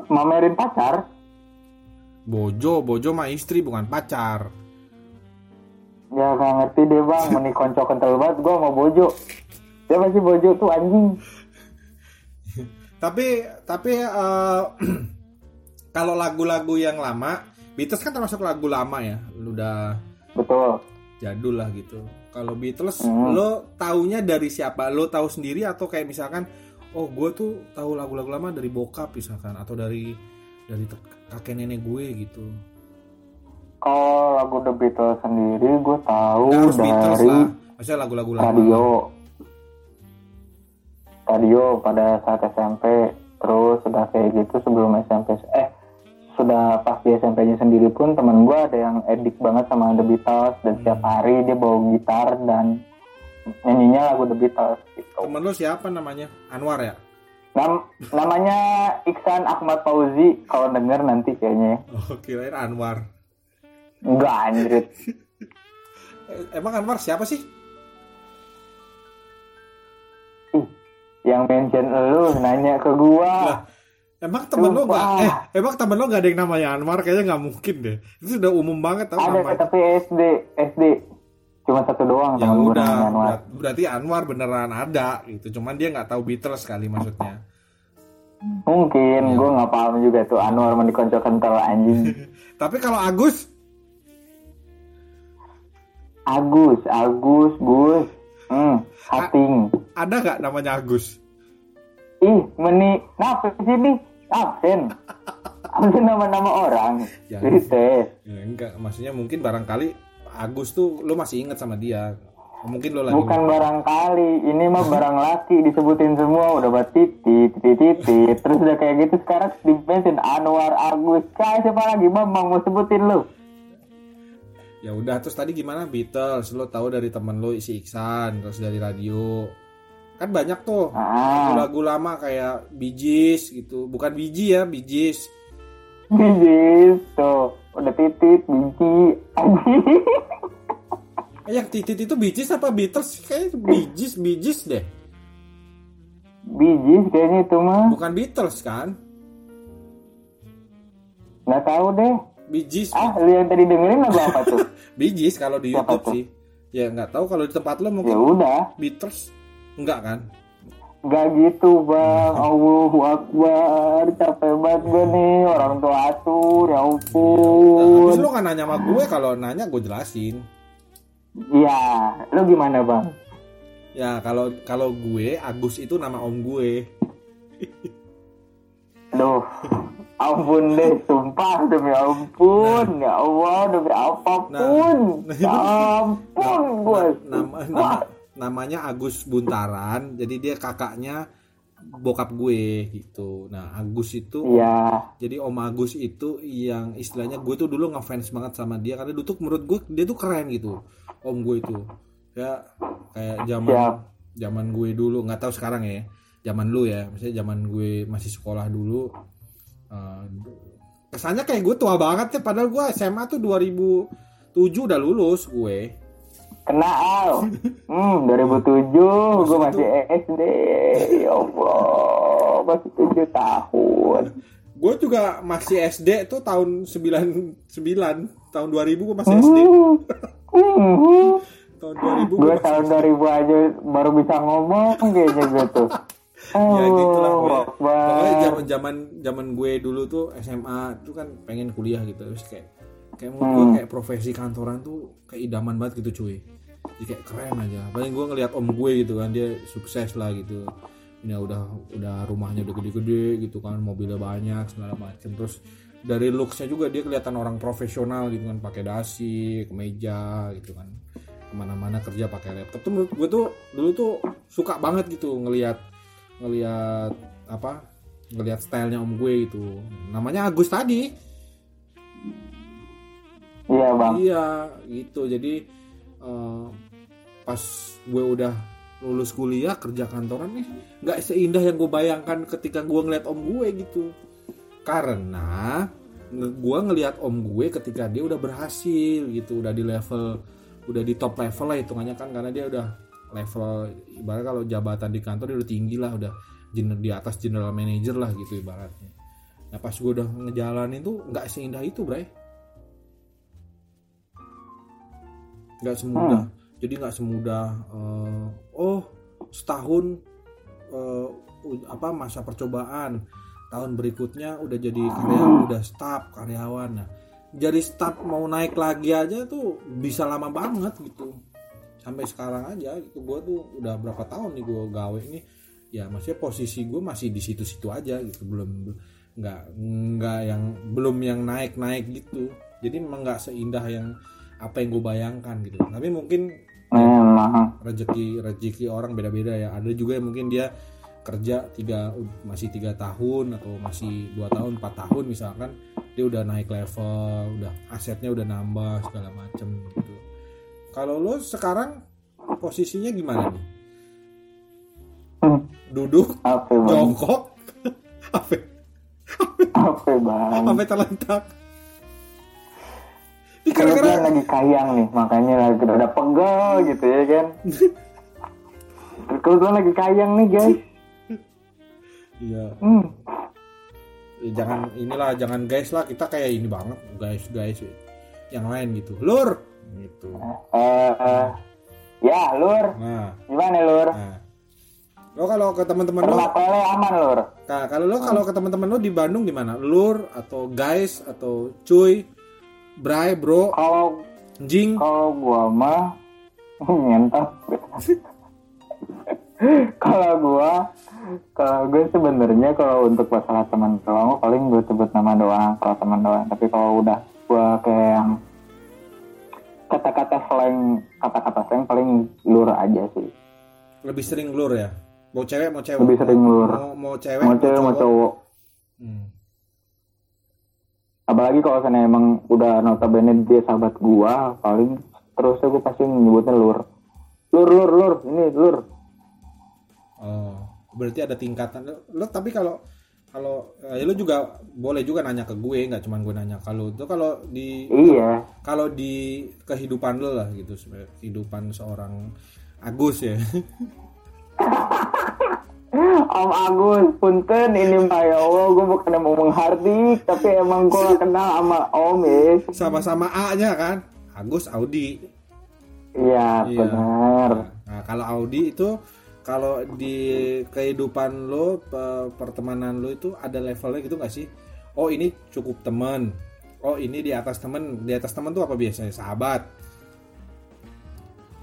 Mamerin pacar? Bojo bojo mah istri bukan pacar ya gak ngerti deh bang. Meni konco kental banget gue mau Bojo. Siapa sih Bojo tuh anjing? Tapi tapi eh, kalau lagu-lagu yang lama Beatles kan termasuk lagu lama ya. Lu udah betul. jadul lah gitu. Kalau Beatles Hmm. lo taunya dari siapa? Lo tahu sendiri atau kayak misalkan oh gue tuh tahu lagu-lagu lama dari bokap misalkan atau dari dari kakek nenek gue gitu kalau lagu The Beatles sendiri gue tahu Nggak harus Beatles dari lah. Maksudnya lagu-lagu lama. radio. Radio pada saat SMP terus sudah kayak gitu sebelum SMP eh sudah pas di SMP-nya sendiri pun teman gue ada yang edik banget sama The Beatles dan setiap Hmm. hari dia bawa gitar dan nyanyinya lagu The Beatles gitu. temen lo siapa namanya? Anwar ya? Nam- namanya Iksan Ahmad Fauzi kalau denger nanti kayaknya oh kirain Anwar enggak anjrit. Eh, emang Anwar siapa sih? Ih, yang mention lu nanya ke gua. Lah, emang temen lo nggak Lupa. eh emang temen lo nggak ada yang namanya Anwar? Kayaknya nggak mungkin deh. Itu sudah umum banget tau ada namanya. tapi SD SD cuma satu doang ya temen udah Anwar. berarti Anwar beneran ada gitu. Cuman dia nggak tahu Beatles kali maksudnya. Mungkin Ya. gua nggak paham juga tuh Anwar mau dikonco kental anjing. Tapi kalau Agus Agus Agus Gus. Hmm hating. Ada nggak namanya Agus? Ih meni kenapa sih nih absen absen nama-nama orang. Ya. Tes. ya, enggak. Maksudnya mungkin barangkali Agus tuh lo masih ingat sama dia. Mungkin lo lagi Bukan barangkali, ini mah barang laki disebutin semua. Udah buat titit, titit, titit. Terus udah kayak gitu sekarang di mention Anwar Agus, kayak siapa lagi Bambang? Mau sebutin lu? Ya udah terus tadi gimana? Beatles lo tahu dari temen lo si Iksan terus dari radio. Kan banyak tuh Ah, lagu lama kayak Gees gitu. Bukan biji ya Gees. Bijis tuh, udah titit, biji. Eh, yang titit itu Gees apa Beatles? Kayak Bee Gees deh. Bijis kayaknya itu mah, bukan Beatles kan? Nggak tahu deh. Gees Ah, lu yang tadi dengerin lagu apa tuh? Gees kalau di Siapa YouTube tuh? sih. Ya nggak tahu. Kalau di tempat lo ya mungkin udah, Beatles? Enggak kan? Gak gitu bang, Allahu Akbar, capek banget gue nih, orang tua atur, ya Nah, ampun. terus lo kan nanya sama gue kalau nanya gue jelasin. Iya, lu gimana bang? ya kalau kalau gue Agus itu nama om gue. Aduh, ampun deh, sumpah demi ampun, ya Allah demi apa pun, Nah, ya ampun gue. nama, nama namanya Agus Buntaran jadi dia kakaknya bokap gue gitu. Nah Agus itu Iya, jadi Om Agus itu yang istilahnya gue tuh dulu ngefans banget sama dia karena dulu tuh menurut gue dia tuh keren gitu Om gue itu. Ya kayak zaman Siap. zaman gue dulu nggak tahu sekarang ya zaman lu ya misalnya zaman gue masih sekolah dulu eh, kesannya kayak gue tua banget ya padahal gue SMA tuh 2007 udah lulus gue. Kenal. Hmm, 2007 gue masih SD, ya Allah, masih 7 tahun. gue juga masih SD tuh tahun 99 tahun 2000 gue masih SD Hmm. tahun 2000 gue tahun 2000 aja baru bisa ngomong kayaknya gue ya gitu lah Oh, pokoknya, pokoknya zaman zaman zaman gue dulu tuh SMA tuh kan pengen kuliah gitu. Terus kayak kayak menurut gue Hmm. kayak profesi kantoran tuh kayak idaman banget gitu cuy. Jadi kayak keren aja. Paling gue ngeliat om gue gitu kan dia sukses lah gitu. Ini udah udah rumahnya udah gede-gede gitu kan mobilnya banyak segala macam terus dari looksnya juga dia kelihatan orang profesional gitu kan pakai dasi kemeja gitu kan. Ke mana-mana kerja pakai laptop. Tuh menurut gue tuh dulu tuh suka banget gitu ngelihat ngelihat apa ngelihat stylenya om gue itu namanya Agus tadi. Iya bang. iya gitu. Jadi eh, pas gue udah lulus kuliah kerja kantoran nih nggak seindah yang gue bayangkan ketika gue ngeliat om gue gitu. Karena gue ngeliat om gue ketika dia udah berhasil gitu udah di level udah di top level lah hitungannya kan karena dia udah level ibarat kalau jabatan di kantor dia udah tinggi lah udah di atas general manager lah gitu ibaratnya. Nah pas gue udah ngejalanin tuh nggak seindah itu bray. Nggak semudah. Jadi nggak semudah eh, oh setahun eh, u- apa masa percobaan. Tahun berikutnya udah jadi karyawan udah staff karyawan. Nah jadi staff mau naik lagi aja tuh bisa lama banget gitu sampai sekarang aja gitu gue tuh udah berapa tahun nih gue gawe ini. Ya maksudnya posisi gue masih di situ-situ aja gitu. Belum nggak nggak yang belum yang naik naik gitu. Jadi memang nggak seindah yang apa yang gue bayangkan gitu. Tapi mungkin rezeki rezeki orang beda-beda ya. Ada juga yang mungkin dia kerja tiga masih tiga tahun atau masih dua tahun empat tahun misalkan dia udah naik level udah asetnya udah nambah segala macem gitu kalau lo sekarang posisinya gimana nih? Hmm, duduk apa jongkok apa? Apa bang? Apa terlentak? Ini kira-kira lagi kayang nih makanya lagi ada pegel gitu ya kan? Kebetulan lagi kayang nih guys. Iya. Hmm. Ya, jangan inilah jangan guys lah kita kayak ini banget guys guys yang lain gitu. Lur gitu. Eh, eh, ya lur. Nah. Gimana lur? Nah. Lo kalau ke teman-teman lo aman lur. Nah, kalau lo kalau ke teman-teman lo di Bandung gimana? Lur atau guys atau cuy? Bray bro? Kalau jing? kalau gua mah nyentak. Kalau gua kalau gue sebenarnya kalau untuk masalah teman doang paling gue sebut nama doang kalau teman doang. Tapi kalau udah gua kayak yang kata-kata slang kata-kata slang paling lur aja sih. Lebih sering lur ya? Mau cewek mau cewek. Lebih sering lur. Mau, mau cewek mau cewek mau cowok. Hmm. apalagi kalau sana emang udah notabene dia sahabat gua paling terusnya gue pasti nyebutnya lur. Lur lur lur. Ini lur. Oh, berarti ada tingkatan. Lo tapi kalau kalau eh, ya lo juga boleh juga nanya ke gue, nggak cuma gue nanya kalau itu kalau di iya kalau di kehidupan lo lah gitu kehidupan seorang Agus ya. Om Agus, punten ini mah ya Allah, gue bukan mau menghardik, tapi emang gue kenal sama Om ya. Sama-sama A-nya kan. Agus Audi. Iya, Iya. benar. Nah, kalau Audi itu kalau di kehidupan lo pe- pertemanan lo itu ada levelnya gitu nggak sih? Oh ini cukup teman. Oh ini di atas teman. Di atas teman tuh apa biasanya? Sahabat.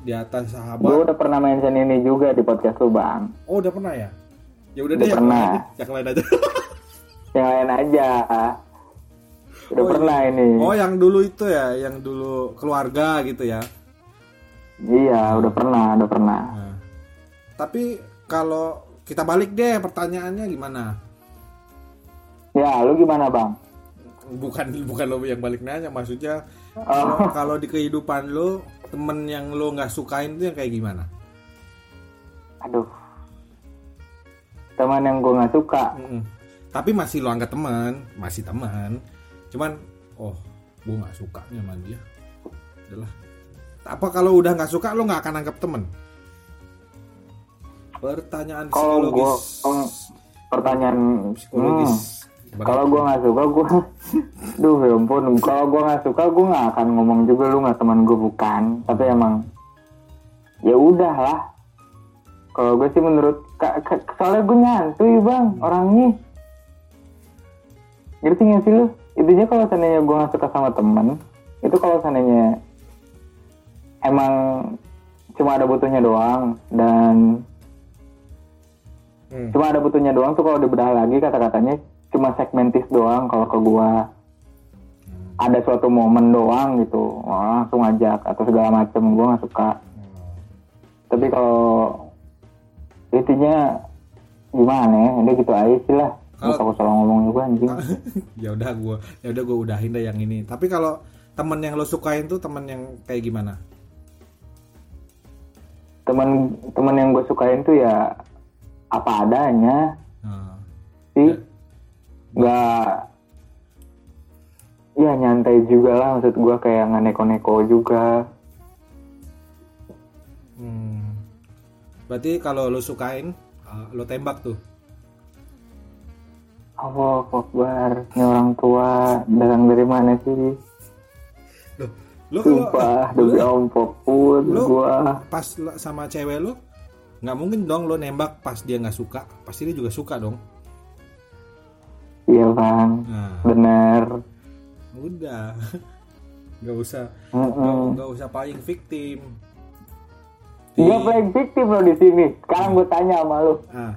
Di atas Gue sahabat. udah pernah mention ini juga di podcast lu, Bang. Oh udah pernah ya? Ya udah Udah deh pernah. Yang lain aja. Yang lain aja. Udah Oh, iya. pernah ini. Oh yang dulu itu ya, yang dulu keluarga gitu ya. Iya, udah pernah, udah pernah. Nah, tapi kalau kita balik deh pertanyaannya gimana? Ya, lu gimana, Bang? bukan bukan lo yang balik nanya maksudnya Oh. kalau di kehidupan lo temen yang lo nggak sukain itu yang kayak gimana Aduh. Teman yang gue gak suka. Mm-mm. tapi masih lo anggap teman masih teman cuman oh gue nggak suka nih sama dia adalah apa kalau udah nggak suka lo nggak akan anggap temen pertanyaan Kalau gue, psikologis pertanyaan... psikologis Hmm. Kalau gue nggak suka, gue, duh ya ampun. Kalau gue nggak suka, gue nggak akan ngomong juga lu nggak teman gue bukan. Tapi emang, ya udah lah. Kalau gue sih menurut, ka- ka- soalnya gue nyantuy bang orangnya. Ngerti nggak sih lu? Intinya kalau seandainya gue nggak suka sama temen, itu kalau seandainya emang cuma ada butuhnya doang dan Hmm. cuma ada butuhnya doang tuh kalau dibedah lagi kata-katanya cuma segmentis doang kalau ke gua. Ada suatu momen doang gitu wah, langsung ajak atau segala macem gua nggak suka. Tapi kalau intinya gimana ya udah gitu aja sih lah. Kalau- usah salah ngomong juga anjing. Ya udah gue ya udah gue udahin deh yang ini. Tapi kalau temen yang lo sukain tuh temen yang kayak gimana? Teman teman yang gue sukain tuh ya apa adanya. Nah, sih nggak ya nyantai juga lah. Maksud gue kayak nggak neko-neko juga. Hmm. berarti kalau lo sukain uh, lo tembak tuh? Allah Akbar ini orang tua. Datang dari mana sih? Loh, lo sumpah demi om pun lu- gua. pas sama cewek lo nggak mungkin dong lo nembak pas dia nggak suka. Pasti dia juga suka dong. Iya bang. Nah. Bener. Udah. Nggak usah. Nggak usah paling victim. Dia playing victim lo di sini. Sekarang gue tanya sama lu. ah.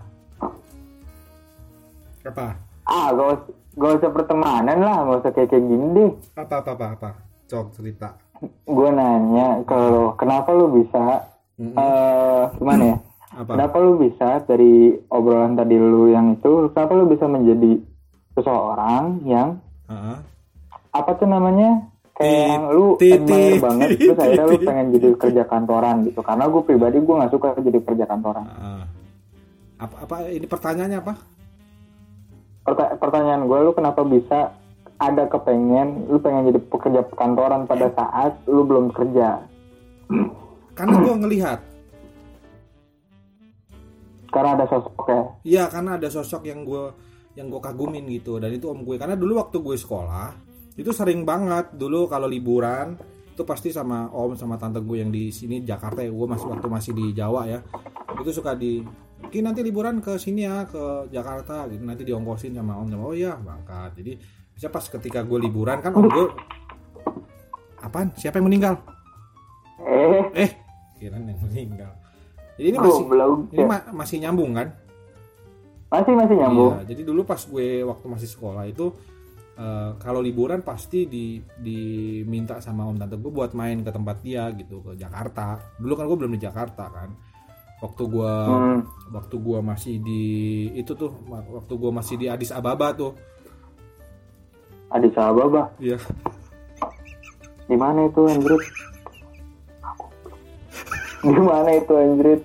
Apa? Ah, gak usah, gak usah pertemanan lah, gak usah kayak kayak gini deh. apa apa apa apa? Cok cerita. Gue nanya kalau kenapa lu bisa, Mm-mm. eh gimana ya? Apa Kenapa lu bisa dari obrolan tadi lu yang itu, kenapa lu bisa menjadi seseorang yang Ah, apa tuh namanya? Kayak yang lu admire tit, banget, terus akhirnya lu pengen jadi kerja kantoran gitu. Karena gue pribadi gue gak suka jadi kerja kantoran. ah. apa apa ini pertanyaannya apa Perta- pertanyaan gue, lu kenapa bisa ada kepengen, lu pengen jadi pekerja kantoran pada saat lu belum kerja? karena gue ngelihat Karena ada sosok ya. Iya karena ada sosok yang gue yang gue kagumin gitu. Dan itu om gue. Karena dulu waktu gue sekolah itu sering banget. Dulu kalau liburan itu pasti sama om sama tante gue yang di sini Jakarta ya. Gue masih waktu masih di Jawa ya. Itu suka di Ki nanti liburan ke sini ya ke Jakarta. Gitu nanti diongkosin sama om. Sama oh iya berangkat. Jadi bisa pas ketika gue liburan kan om gue apaan? Siapa yang meninggal? Eh, eh kira yang meninggal jadi ini masih goblok. ini ma- masih nyambung kan Masih masih nyambung. Iya, jadi dulu pas gue waktu masih sekolah itu eh, kalau liburan pasti di diminta sama om tante gue buat main ke tempat dia gitu ke Jakarta. Dulu kan gue belum di Jakarta kan. Waktu gue Hmm. waktu gue masih di itu tuh waktu gue masih di Addis Ababa tuh. Adik sahabat bah. Iya. Di mana itu anjrit? Di mana itu anjrit?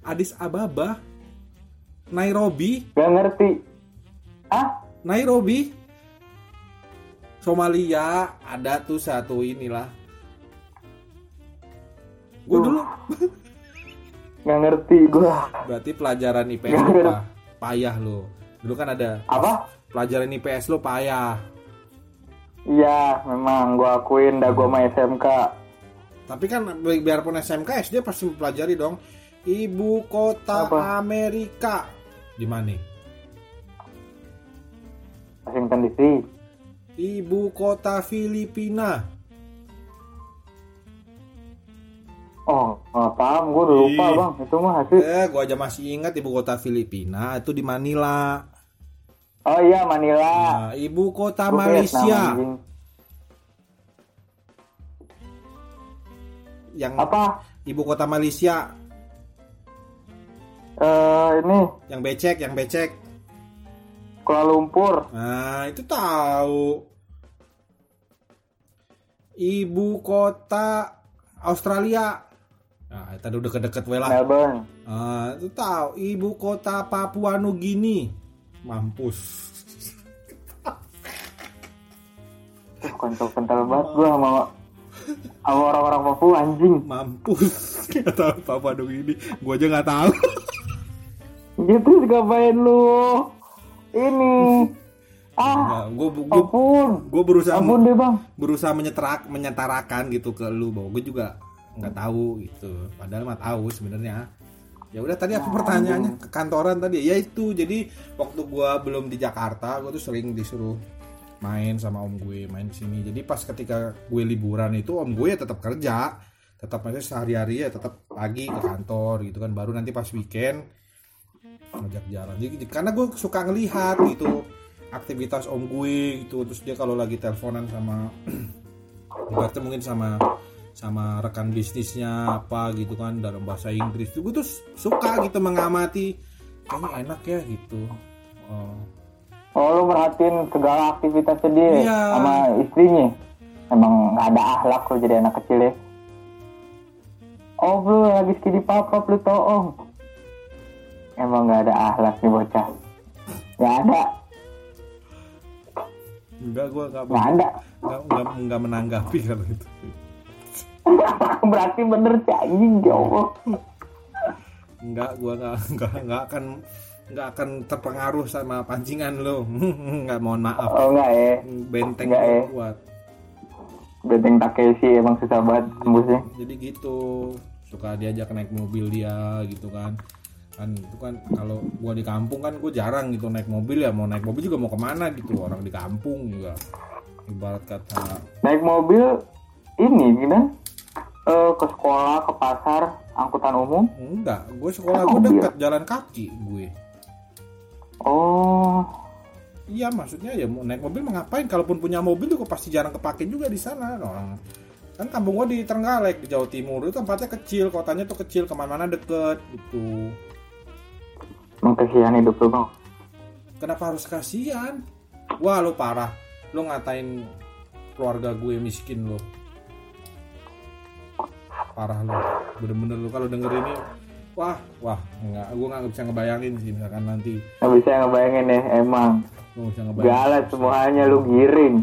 Addis Ababa Nairobi Gak ngerti. Ah? Nairobi Somalia ada tuh satu inilah gue dulu Gak ngerti gua. Berarti pelajaran IPS lo pa- payah lo. Dulu kan ada Apa? pelajaran IPS lo payah. Iya, memang gua akuin dah gua mah SMK. Tapi kan bi- biarpun SMK SD pasti mempelajari dong. Ibu kota Apa? Amerika di mana? Washington DC. Ibu kota Filipina. Oh, nggak paham. Gua udah lupa Ih. bang. Itu mah hasil. Eh, gua aja masih ingat ibu kota Filipina itu di Manila. Oh iya, Manila. Nah, ibu kota Malaysia. Yang Apa? ibu kota Malaysia Eh ini yang becek, yang becek. Kuala Lumpur. Nah, itu tahu. Ibu kota Australia. Nah, tadi udah deket-deket we lah. Melbourne. Ah, itu tahu. Ibu kota Papua Nugini. Mampus. Uh, kontol kental banget gua sama sama orang-orang Papua anjing. Mampus. Gak tahu Papua Nugini. Gua aja nggak tahu. Gitu ngapain lu? Ini. Ah, gue gue gue berusaha Ampun deh, Bang. berusaha menyeterak menyetarakan gitu ke lu bahwa gue juga nggak tahu gitu padahal mah tahu sebenarnya ya udah tadi apa pertanyaannya ke kantoran tadi ya itu jadi waktu gue belum di Jakarta gue tuh sering disuruh main sama om gue main sini. Jadi pas ketika gue liburan itu om gue ya tetap kerja. Tetap aja sehari-hari ya tetap pagi ke kantor gitu kan. Baru nanti pas weekend ngajak jalan. Jadi karena gue suka ngelihat gitu aktivitas om gue gitu. Terus dia kalau lagi teleponan sama ibaratnya mungkin sama sama rekan bisnisnya apa gitu kan dalam bahasa Inggris. Gue tuh suka gitu mengamati kayaknya enak ya gitu. Oh. Oh, lu merhatiin segala aktivitasnya dia Iya. sama istrinya. Emang nggak ada akhlak lu jadi anak kecil ya. Oh lu lagi skidi papa lu toong. Emang nggak ada akhlak nih bocah. Nggak ada, Enggak, gue nggak nggak ada. nggak nggak nggak menanggapi kalau itu. Berarti bener sih anjing ya Allah. Enggak, gue nggak nggak nggak akan nggak akan terpengaruh sama pancingan lo. nggak mohon maaf. Oh enggak ya. Benteng Nggak, gua eh. kuat. Benteng Takeshi emang susah banget tembusnya. Jadi gitu suka diajak naik mobil dia gitu kan kan itu kan kalau gua di kampung kan gue jarang gitu naik mobil ya mau naik mobil juga mau ke mana gitu orang di kampung juga ibarat kata Naik mobil ini gimana? Eh, ke sekolah, ke pasar, angkutan umum. enggak gue sekolah gue dekat jalan kaki gue Oh, iya maksudnya ya mau naik mobil ngapain? Kalaupun punya mobil juga pasti jarang kepake juga di sana orang. Kan kampung gue di Trenggalek di Jawa Timur. Itu tempatnya kecil kotanya tuh kecil ke mana-mana deket gitu. Emang kasihan hidup lu bang. kenapa harus kasihan? Wah lo parah. Lo ngatain keluarga gue miskin lo parah lo bener-bener lo kalau denger ini wah wah nggak gue nggak bisa ngebayangin sih misalkan nanti Nggak bisa ngebayangin ya, emang. bisa ngebayangin Galat semuanya lu giring.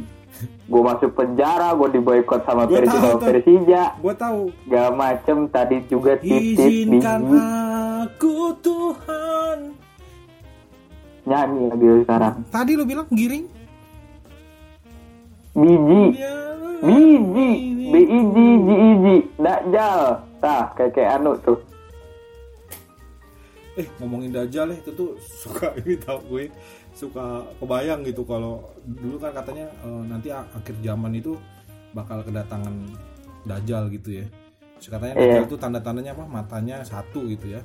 Gue masuk penjara, gue diboykot sama Gua Persija tahu. Persija. gue tahu Gak macem tadi juga titik izinkan biji aku Tuhan nyanyi lagi lu sekarang. tadi lo bilang giring Biji, Ya, biji, B I J J I J, dakjal. Tah, kayak kayak anu tuh. Eh ngomongin dajjal ya itu tuh suka ini tau gue suka kebayang gitu kalau dulu kan katanya eh, nanti akhir zaman itu bakal kedatangan dajjal gitu ya Terus katanya Iya. dajjal itu tanda-tandanya apa matanya satu gitu ya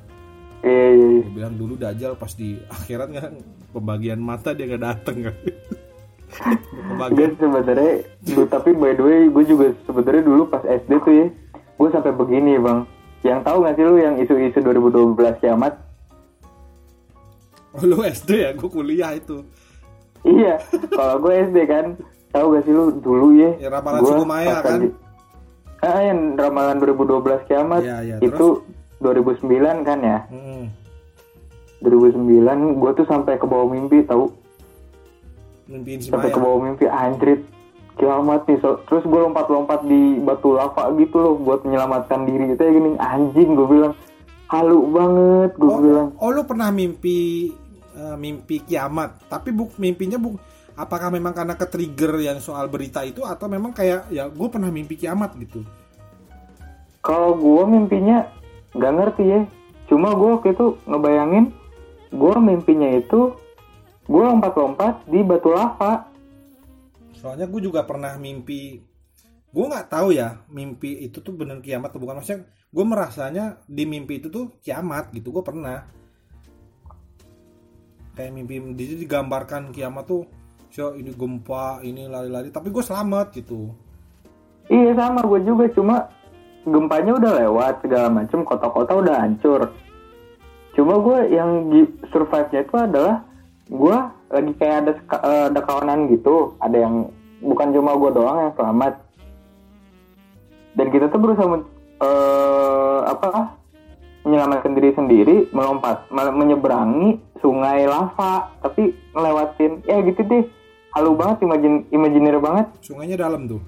iya. dia bilang dulu dajjal pas di akhirat kan pembagian mata dia nggak dateng kan pembagian sebenarnya, tapi by the way, gue juga sebenarnya dulu pas SD tuh ya, gue sampai begini bang. Yang tahu nggak sih lu yang isu-isu 2012 kiamat? Oh, lu SD ya? Gue kuliah itu. Iya, kalau gue SD kan, tahu gak sih lu dulu ya? Ya, ramalan gua suku Maya pas kan? lagi- Ah, yang ramalan 2012 kiamat. Iya, iya, itu 2009 kan ya? Hmm. 2009 gue tuh sampai ke bawah mimpi tahu? Mimpiin si sampai Maya. ke bawah mimpi anjrit kiamat nih so- terus gue lompat-lompat di batu lava gitu loh buat menyelamatkan diri. Itu ya gini anjing gue bilang halu banget gue oh, bilang. oh lu pernah mimpi eh, mimpi kiamat. Tapi buk mimpinya buk apakah memang karena ke trigger yang soal berita itu atau memang kayak ya gue pernah mimpi kiamat gitu? Kalau gue mimpinya nggak ngerti ya. Cuma gue waktu itu ngebayangin gue mimpinya itu gue lompat-lompat di batu lava. Soalnya gue juga pernah mimpi gue nggak tahu ya mimpi itu tuh bener kiamat atau bukan. Maksudnya gue merasanya di mimpi itu tuh kiamat gitu. Gue pernah kayak mimpi di situ digambarkan kiamat tuh so ini gempa ini lari-lari tapi gue selamat gitu. Iya sama gue juga cuma gempanya udah lewat segala macem kota-kota udah hancur. Cuma gue yang gi- survive-nya itu adalah gue lagi kayak ada eh, ada kawanan gitu ada yang bukan cuma gue doang yang selamat. Dan kita tuh berusaha eh, apa menyelamatkan diri sendiri melompat me- menyeberangi sungai lava tapi ngelewatin ya gitu deh. Halu banget imajin imajiner banget. Sungainya dalam tuh?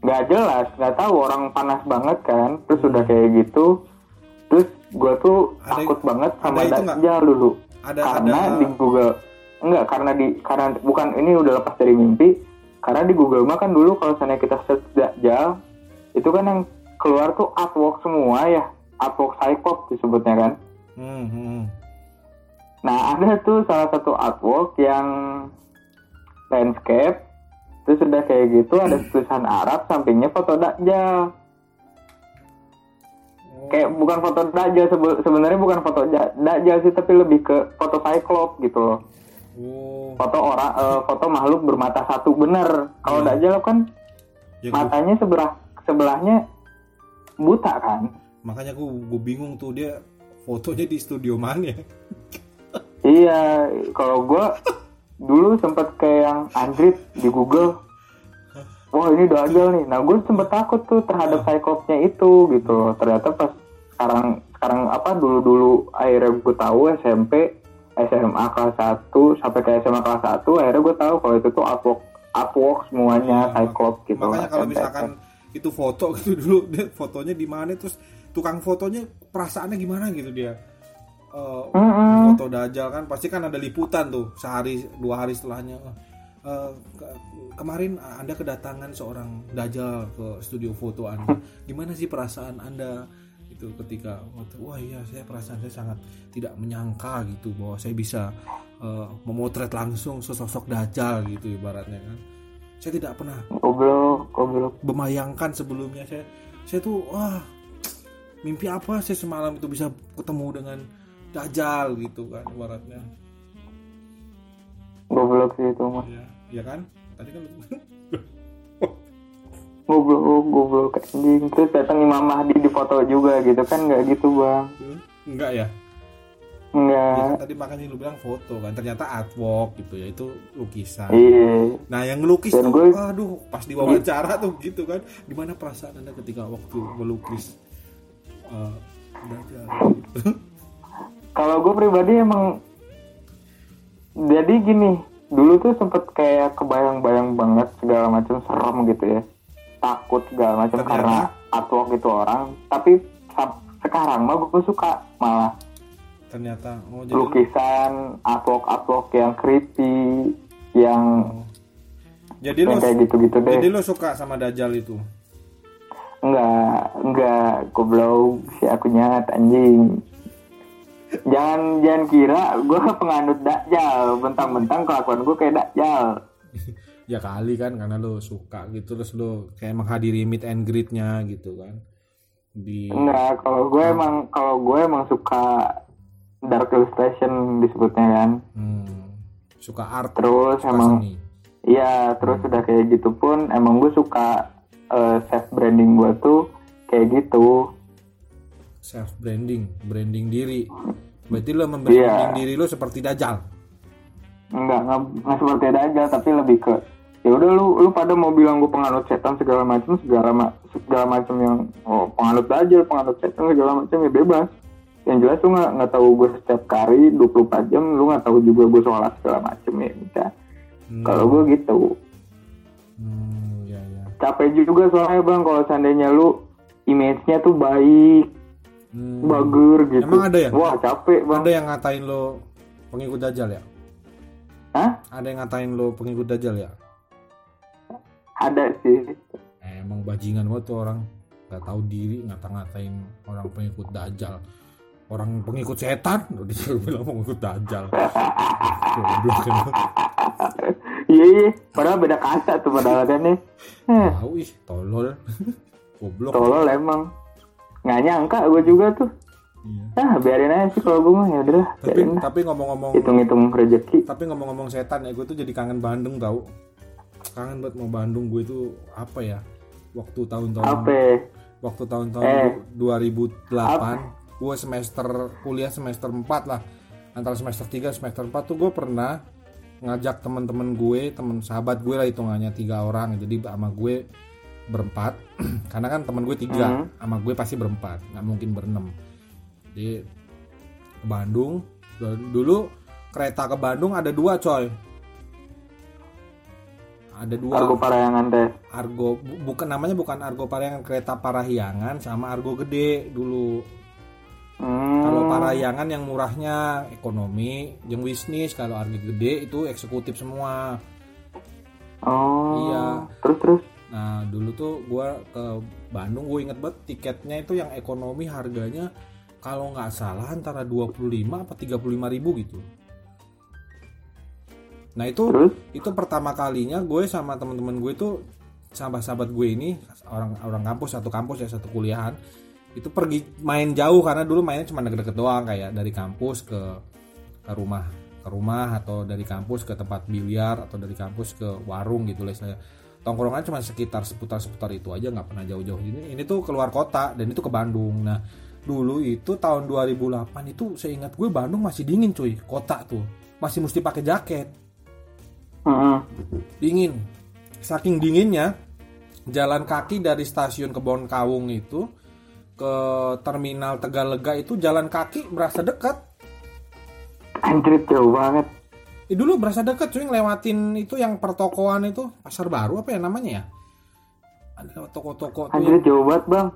Nggak jelas nggak tahu orang panas banget kan terus udah kayak gitu. Terus gue tuh Ada- takut banget sama? Dajjal dulu. Ada karena ada di Google enggak karena di karena bukan ini udah lepas dari mimpi. Karena di Google mah kan dulu kalau misalnya kita search Dajjal itu kan yang keluar tuh artwork semua ya artwork Cyclops disebutnya kan? Hmm, hmm. Nah ada tuh salah satu artwork yang landscape Terus udah kayak gitu ada tulisan Arab sampingnya foto Dajjal. Oh, Kayak bukan foto Dajjal sebe- sebenarnya bukan foto Ja- Dajjal sih tapi lebih ke foto Cyclops gitu loh. Oh. Foto orang eh, foto makhluk bermata satu bener. Kalau Hmm. Dajjal kan ya matanya sebelah sebelahnya buta kan makanya gue gue bingung tuh dia fotonya di studio mana? Ya Iya kalau gua dulu sempet kayak yang Android di Google. Wah ini dajal nih. Nah gue sempet takut tuh terhadap Cyclopsnya itu gitu. Ternyata pas sekarang sekarang apa dulu dulu akhirnya gue tahu SMP SMA kelas 1 sampai ke SMA kelas 1 akhirnya gue tahu kalau itu tuh artwork artwork semuanya Cyclops gitu. Iya, makanya kalau misalkan itu foto gitu dulu dia fotonya di mana terus tukang fotonya perasaannya gimana gitu dia? Eh, Mm-mm. foto dajal kan pasti kan ada liputan tuh sehari dua hari setelahnya. Eh, ke- kemarin anda kedatangan seorang dajal ke studio foto anda. Gimana sih perasaan anda itu ketika wah iya saya perasaan saya sangat tidak menyangka gitu bahwa saya bisa eh, memotret langsung sesosok dajal gitu ibaratnya kan. Saya tidak pernah goblok goblok membayangkan sebelumnya. Saya saya tuh wah mimpi apa saya semalam itu bisa ketemu dengan dajal gitu kan ibaratnya? Goblok sih itu mah ya ya kan? Tadi kan goblok goblok. Anjing terus datang Imam Mahdi di foto juga gitu kan nggak gitu bang? Enggak ya Ya? Nggak. Kan tadi makanya lu bilang foto kan ternyata artwork gitu ya itu lukisan. Iya. Nah yang ngelukis Dan tuh gue- aduh pas diwawancara tuh gitu kan. Gimana perasaan anda ketika waktu melukis gitu. kalau gue pribadi emang jadi gini dulu tuh sempet kayak kebayang-bayang banget segala macam serem gitu ya. Takut segala macam karena artwork itu orang tapi sekarang mah gue suka malah. Ternyata oh jadi lukisan artwork artwork yang creepy yang jadi lu yang kayak gitu-gitu deh. jadi lu suka sama dajal itu Enggak, enggak, goblok si akunya anjing. Jangan jangan kira gue penganut dakjal, bentang-bentang kelakuan gue kayak dakjal. ya kali kan karena lo suka gitu terus lo kayak menghadiri meet and greetnya gitu kan di Enggak, kalau gue emang kalau gue emang suka dark illustration disebutnya kan. hmm, suka art Terus suka emang seni iya, terus udah kayak gitu pun emang gue suka eh, self branding gue tuh kayak gitu. self branding branding diri. Berarti lo membranding Iya. diri lo seperti dajal Enggak, enggak, enggak seperti aja, tapi lebih ke ya udah lu lu pada mau bilang gue penganut setan segala macam segala ma- segala macam yang oh penganut aja penganut setan segala macam ya bebas. Yang jelas lu nggak nggak tahu gue setiap kali 24 jam lu nggak tahu juga gue sholat segala macam ya udah. Hmm, kalau gue gitu. Hmm, capek juga soalnya bang kalau seandainya lu image-nya tuh baik Hmm, bagus gitu. Emang ada ya? wah capek bang. Ada yang ngatain lo pengikut dajal ya? Hah? ada yang ngatain lo pengikut dajal ya? Ada sih. Eh, emang bajingan banget tuh orang. Nggak tahu diri ngata-ngatain orang pengikut dajal orang pengikut setan? Udah disuruh bilang pengikut dajal Goblok. Iya iya. Padahal beda kata tuh padahal kan nih. Eh, tahu ih tolol. Goblok. Tolol emang. Nggak nyangka gue juga tuh. Iya. ah biarin aja sih kalau gue mah ya udah tapi lah. tapi ngomong-ngomong hitung-hitung rezeki. Tapi ngomong-ngomong setan ya gue tuh jadi kangen Bandung tau. Kangen banget mau Bandung gue itu apa ya? Waktu tahun-tahun apa? Waktu tahun-tahun Eh. 2008 gue semester kuliah semester 4 lah. Antara semester 3 semester 4 tuh gue pernah ngajak teman-teman gue teman sahabat gue lah hitungannya tiga orang. Jadi sama gue berempat. Karena kan teman gue tiga Hmm. sama gue pasti berempat. Nggak mungkin berenam. Jadi ke Bandung. Dulu kereta ke Bandung ada dua coy. Ada dua. Argo Parayangan teh Argo bu- bukan namanya bukan Argo Parahyangan kereta Parahyangan sama Argo Gede dulu. hmm. Kalau Parahyangan yang murahnya ekonomi, yang bisnis. Kalau Argo Gede itu eksekutif semua. oh Iya. terus terus Nah dulu tuh gua ke Bandung gue inget banget tiketnya itu yang ekonomi harganya kalau nggak salah antara 25 apa 35 ribu gitu. Nah itu terus itu pertama kalinya gue sama teman-teman gue itu sahabat-sahabat gue ini orang orang kampus satu kampus ya satu kuliahan itu pergi main jauh karena dulu mainnya cuma deket-deket doang kayak dari kampus ke ke rumah ke rumah atau dari kampus ke tempat biliar atau dari kampus ke warung gitu lah saya tongkrongan cuma sekitar seputar seputar itu aja nggak pernah jauh-jauh. Ini ini tuh keluar kota dan itu ke Bandung. Nah dulu itu tahun 2008 itu seingat gue Bandung masih dingin cuy. Kota tuh. Masih mesti pakai jaket. Dingin. Saking dinginnya jalan kaki dari stasiun Kebon Kawung itu ke terminal Tegalega itu jalan kaki berasa dekat. Anjir jauh banget. Eh, dulu berasa dekat cuy ngelewatin itu yang pertokoan itu pasar baru apa ya namanya ya? Ada toko-toko tuh. Anjir jauh banget bang.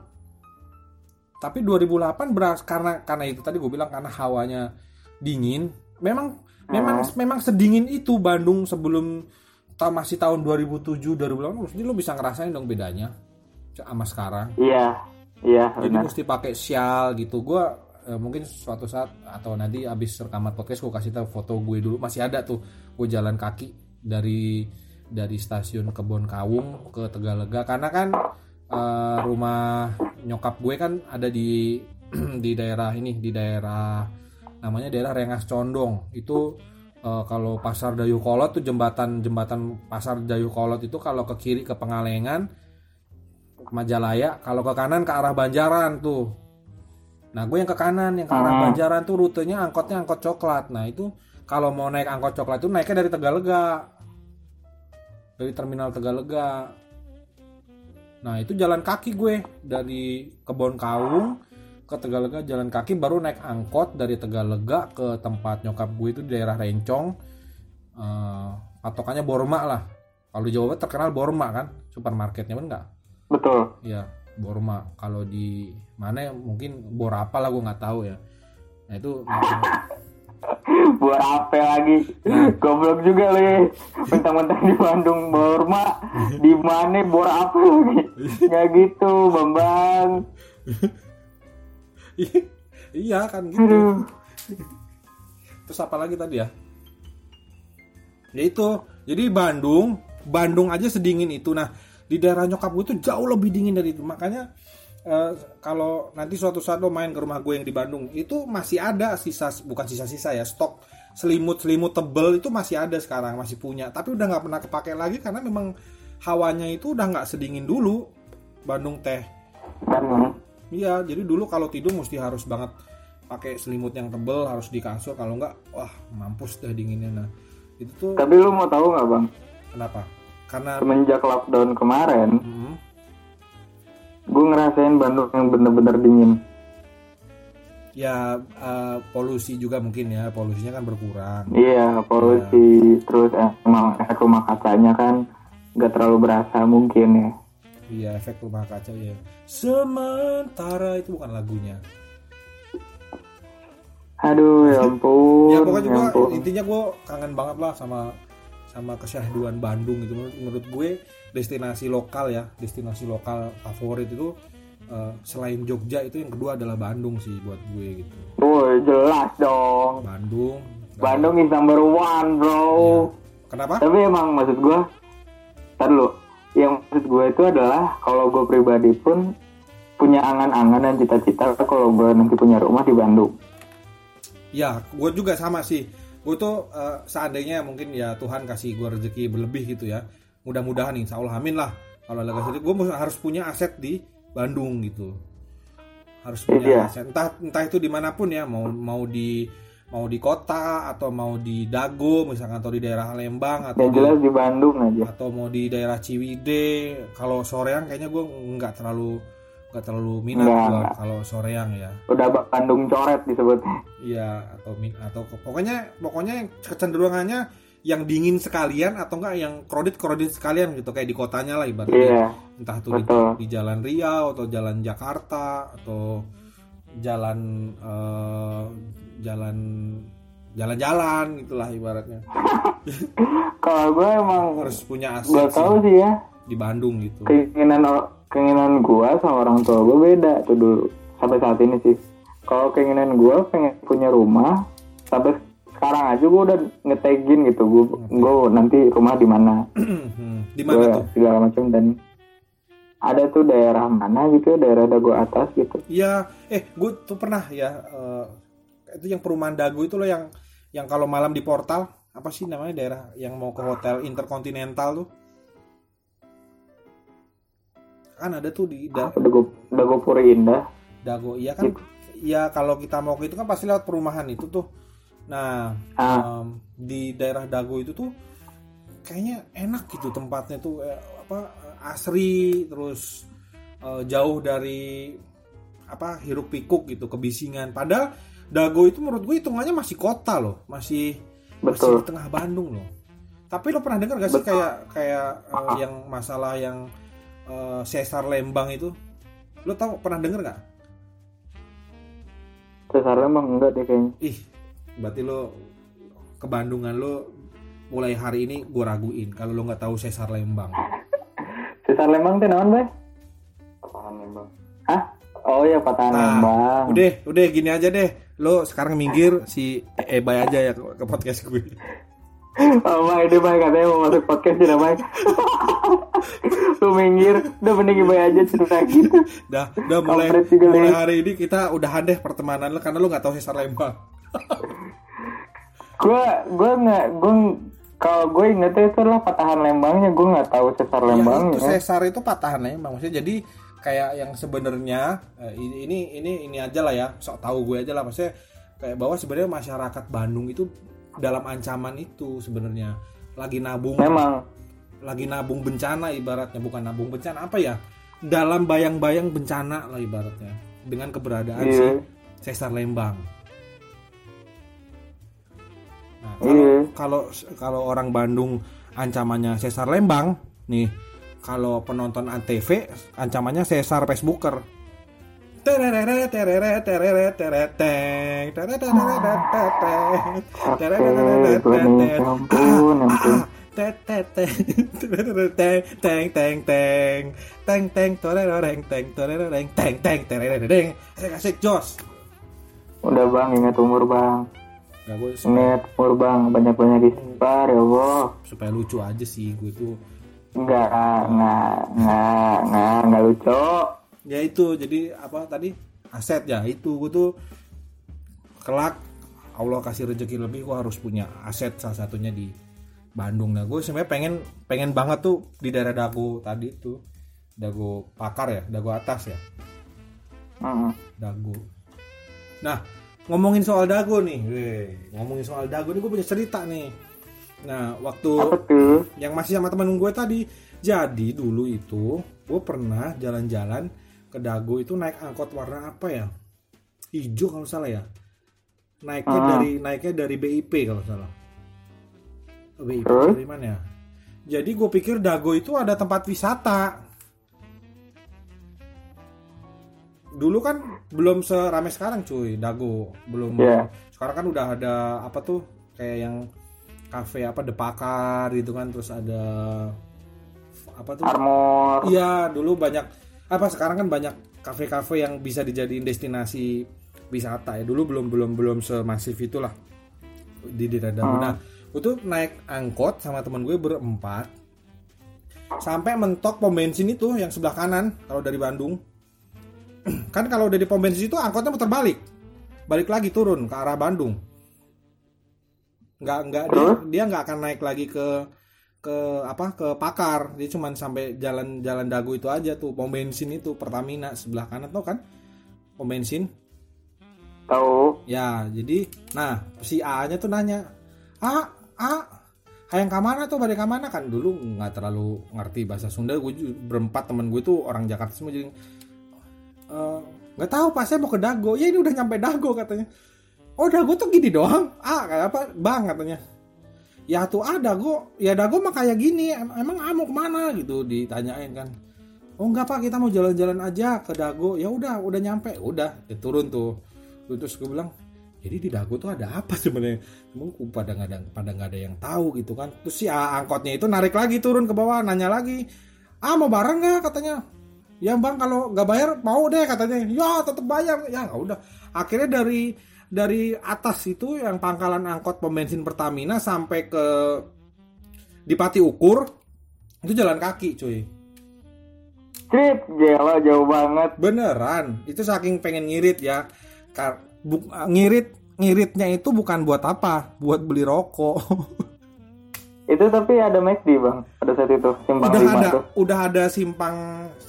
Tapi 2008 beras karena karena itu tadi gue bilang karena hawanya dingin. Memang memang memang sedingin itu Bandung sebelum ta- masih tahun 2007 2008 jadi lo bisa ngerasain dong bedanya sama sekarang. Iya, iya Jadi benar. mesti pakai sial gitu. Gua eh, mungkin suatu saat atau nanti abis rekaman podcast gue kasih tahu foto gue dulu masih ada tuh gue jalan kaki dari dari stasiun Kebon Kawung ke Tegalega karena kan eh, rumah nyokap gue kan ada di di daerah ini di daerah namanya daerah Rengas Condong itu eh, kalau pasar Dayukolot tuh jembatan jembatan pasar Dayukolot itu kalau ke kiri ke Pengalengan ke Majalaya kalau ke kanan ke arah Banjaran tuh. Nah gue yang ke kanan yang ke arah Hmm. Banjaran tuh rutenya angkotnya angkot coklat. Nah itu kalau mau naik angkot coklat itu naiknya dari Tegalega. Dari terminal Tegalega. Nah itu jalan kaki gue dari Kebon Kaung ke Tegalega jalan kaki baru naik angkot dari Tegalega ke tempat nyokap gue itu di daerah Rencong. Eh, patokannya Borma lah. Kalau di Jawa Barat terkenal Borma kan supermarketnya bener nggak Betul. ya Borma kalau di mana ya, mungkin Bor apa lah gue nggak tahu ya nah itu Buat apa lagi? Goblok juga lu ya. Mentang-mentang di Bandung Borma, di mana bor apa lagi? Nggak gitu, Bambang. iya kan gitu Aduh. terus apa lagi tadi ya ya itu jadi Bandung Bandung aja sedingin itu nah di daerah nyokap gue itu jauh lebih dingin dari itu makanya eh, kalau nanti suatu saat lo main ke rumah gue yang di Bandung itu masih ada sisa bukan sisa-sisa ya stok selimut selimut tebel itu masih ada sekarang masih punya tapi udah nggak pernah kepake lagi karena memang hawanya itu udah nggak sedingin dulu Bandung teh. Iya, jadi dulu kalau tidur mesti harus banget pakai selimut yang tebel, harus di kasur. Kalau enggak, wah mampus deh dinginnya. Nah, itu tuh Tapi lu mau tahu nggak bang? kenapa? Karena Semenjak lockdown kemarin, Hmm, gue ngerasain Bandung yang bener-bener dingin. ya eh, polusi juga mungkin ya, polusinya kan berkurang. Iya, polusi, terus emang efek rumah kacanya kan nggak terlalu berasa mungkin ya. Iya, efek rumah kaca ya. Sementara itu bukan lagunya. Aduh, ya ampun. ya pokoknya ya gua, ampun. intinya gue kangen banget lah sama sama kesyahduan Bandung gitu menurut, menurut gue destinasi lokal ya destinasi lokal favorit itu eh, selain Jogja itu yang kedua adalah Bandung sih buat gue gitu Woi, jelas dong. Bandung Bandung is number one, bro. Iya. kenapa Tapi emang maksud gue, ntar dulu. Yang maksud gue itu adalah kalau gue pribadi pun punya angan-angan dan cita-cita kalau gue nanti punya rumah di Bandung. ya gue juga sama sih gue tuh eh, seandainya mungkin ya Tuhan kasih gue rezeki berlebih gitu ya mudah-mudahan insya Allah amin lah kalau lagi sedih gue harus punya aset di Bandung gitu harus punya Iya. aset entah entah itu di mana pun ya mau mau di mau di kota atau mau di Dago misalkan atau di daerah Lembang atau di, jelas di Bandung aja. atau mau di daerah Ciwide kalau soreang kayaknya gue nggak terlalu nggak terlalu minat Nggak, gua kalau soreang ya. Udah Bandung coret disebutnya. Iya atau min atau pokoknya pokoknya kecenderungannya yang dingin sekalian atau enggak yang kredit kredit sekalian gitu kayak di kotanya lah ibaratnya. Iya, entah itu di, di jalan Riau atau jalan Jakarta atau jalan eh, jalan jalan-jalan gitulah ibaratnya. Kalau gue emang harus punya aset tahu sih sih ya di Bandung gitu. Keinginan keinginan gue sama orang tua gue beda tuh dulu sampai saat ini sih. Kalau keinginan gue pengen punya rumah sampai sekarang aja gue udah ngetegin gitu. Gue gue nanti rumah di mana? Di mana tuh? segala macam dan ada tuh daerah mana gitu daerah dago atas gitu. Iya, eh gue tuh pernah ya eh, itu yang perumahan Dago itu loh yang yang kalau malam di portal apa sih namanya daerah yang mau ke hotel Intercontinental tuh kan ada tuh di da- dago dago puri indah? Dago iya kan? Ya kalau kita mau ke itu kan pasti lewat perumahan itu tuh. Nah ah. em, di daerah Dago itu tuh kayaknya enak gitu tempatnya tuh eh, apa asri terus eh, jauh dari apa hiruk pikuk gitu kebisingan. Padahal Dago itu menurut gue hitungannya masih kota loh masih masih Betul. di tengah Bandung loh. Tapi lo pernah dengar gak sih Betul. kayak kayak eh, yang masalah yang eh, sesar Lembang itu lo tau pernah denger nggak Sesar Lembang enggak deh kayaknya. ih berarti lo ke Bandungan lo mulai hari ini gue raguin kalau lo nggak tahu sesar Lembang Sesar Lembang teh naon, Bay? Patahan Lembang. Hah? Oh ya Patahan Lembang. udah udah gini aja deh lo sekarang minggir si Ebay aja ya ke podcast gue Oh my, dia Bay katanya mau masuk podcast tidak Bay. Lu minggir, udah mending Bay aja cerita gitu. Dah, udah mulai mulai hari ini kita udahan deh pertemanan lo karena lo nggak tahu sesar Lembang. Gue gue nggak gue kalau gue ingetnya itu adalah Patahan Lembangnya, gue nggak tahu Sesar Ya, Lembangnya. itu sesar itu patahan Lembang maksudnya jadi kayak yang sebenarnya eh, ini ini ini ini aja lah ya sok tahu gue aja lah maksudnya kayak bahwa sebenarnya masyarakat Bandung itu dalam ancaman itu sebenarnya lagi nabung Memang lagi nabung bencana ibaratnya bukan nabung bencana apa ya dalam bayang-bayang bencana lah ibaratnya dengan keberadaan si Iya. sesar Lembang. Nah, kalau kalau kalau orang Bandung ancamannya sesar Lembang, nih kalau penonton antv ancamannya sesar Facebooker. Teng, teng, teng, teng, teng, teng, teng, teng, toreroreng, teng, toreroreng, teng, teng, terereng, asik, asik, jos. Udah bang, ingat umur bang. Ingat umur bang, banyak-banyak istighfar ya Allah. supaya lucu aja sih gue tuh. Enggak, enggak, enggak, enggak, enggak lucu. Ya itu, jadi apa tadi aset ya itu gue tuh kelak Allah kasih rezeki lebih gue harus punya aset salah satunya di Bandung. Nah gue sebenarnya pengen pengen banget tuh di daerah Dago tadi tuh Dago Pakar ya, Dago atas ya. Dago. Nah, ngomongin soal Dago nih, weh, ngomongin soal Dago nih gue punya cerita nih. Nah, waktu yang masih sama temen gue tadi, jadi dulu itu gue pernah jalan-jalan ke Dago itu naik angkot warna apa ya? Hijau kalau salah ya. Naiknya Ah. dari naiknya dari BIP kalau salah. BIP Terus? dari mana ya? Jadi gue pikir Dago itu ada tempat wisata. Dulu kan belum serame sekarang cuy, Dago belum. Iya. Sekarang kan udah ada apa tuh kayak yang kafe apa Depakar gitu kan, terus ada apa tuh? Armor. Iya, dulu banyak apa sekarang kan banyak kafe-kafe yang bisa dijadiin destinasi wisata ya. Dulu belum belum belum semasif itulah di daerah Dago. Hmm. Nah, tuh naik angkot sama teman gue berempat sampai mentok pom bensin itu yang sebelah kanan kalau dari Bandung. kan kalau dari pom bensin itu angkotnya muter balik. Balik lagi turun ke arah Bandung. Nggak nggak dia dia nggak akan naik lagi ke ke apa ke Pakar. Dia cuman sampai jalan-jalan Dago itu aja tuh pom bensin itu Pertamina sebelah kanan tuh kan? Pom bensin. Tahu. ya jadi nah si A nya tuh nanya A A hayang kamana tuh balik kamana kan dulu nggak terlalu ngerti bahasa Sunda. Gue berempat temen gue tuh orang Jakarta semua jadi "Eh, nggak tahu pas saya mau ke Dago. Ya ini udah nyampe Dago katanya. Oh Dago tuh gini doang? Ah kayak apa bang katanya ya tuh ah Dago. Ya Dago mah kayak gini Em- emang ah mau ke mana? Gitu ditanyain kan. Oh enggak pak kita mau jalan-jalan aja ke Dago. Ya udah udah nyampe. Udah ya, turun tuh. Terus gue bilang jadi di Dago tuh ada apa sebenarnya? Ku pada nggak ada pada nggak ada yang tahu gitu kan. Terus si ah, angkotnya itu narik lagi turun ke bawah nanya lagi ah mau bareng nggak? katanya. Ya bang kalau nggak bayar mau deh katanya. Ya tetap bayar. Ya udah. Akhirnya dari dari atas itu yang pangkalan angkot pom bensin Pertamina sampai ke di Pati Ukur itu jalan kaki cuy. Trip, gila jauh banget. beneran. Itu saking pengen ngirit ya. Kar- ngirit ngiritnya itu bukan buat apa? Buat beli rokok Itu tapi ada McD bang pada saat itu simpang udah ada tuh. udah ada simpang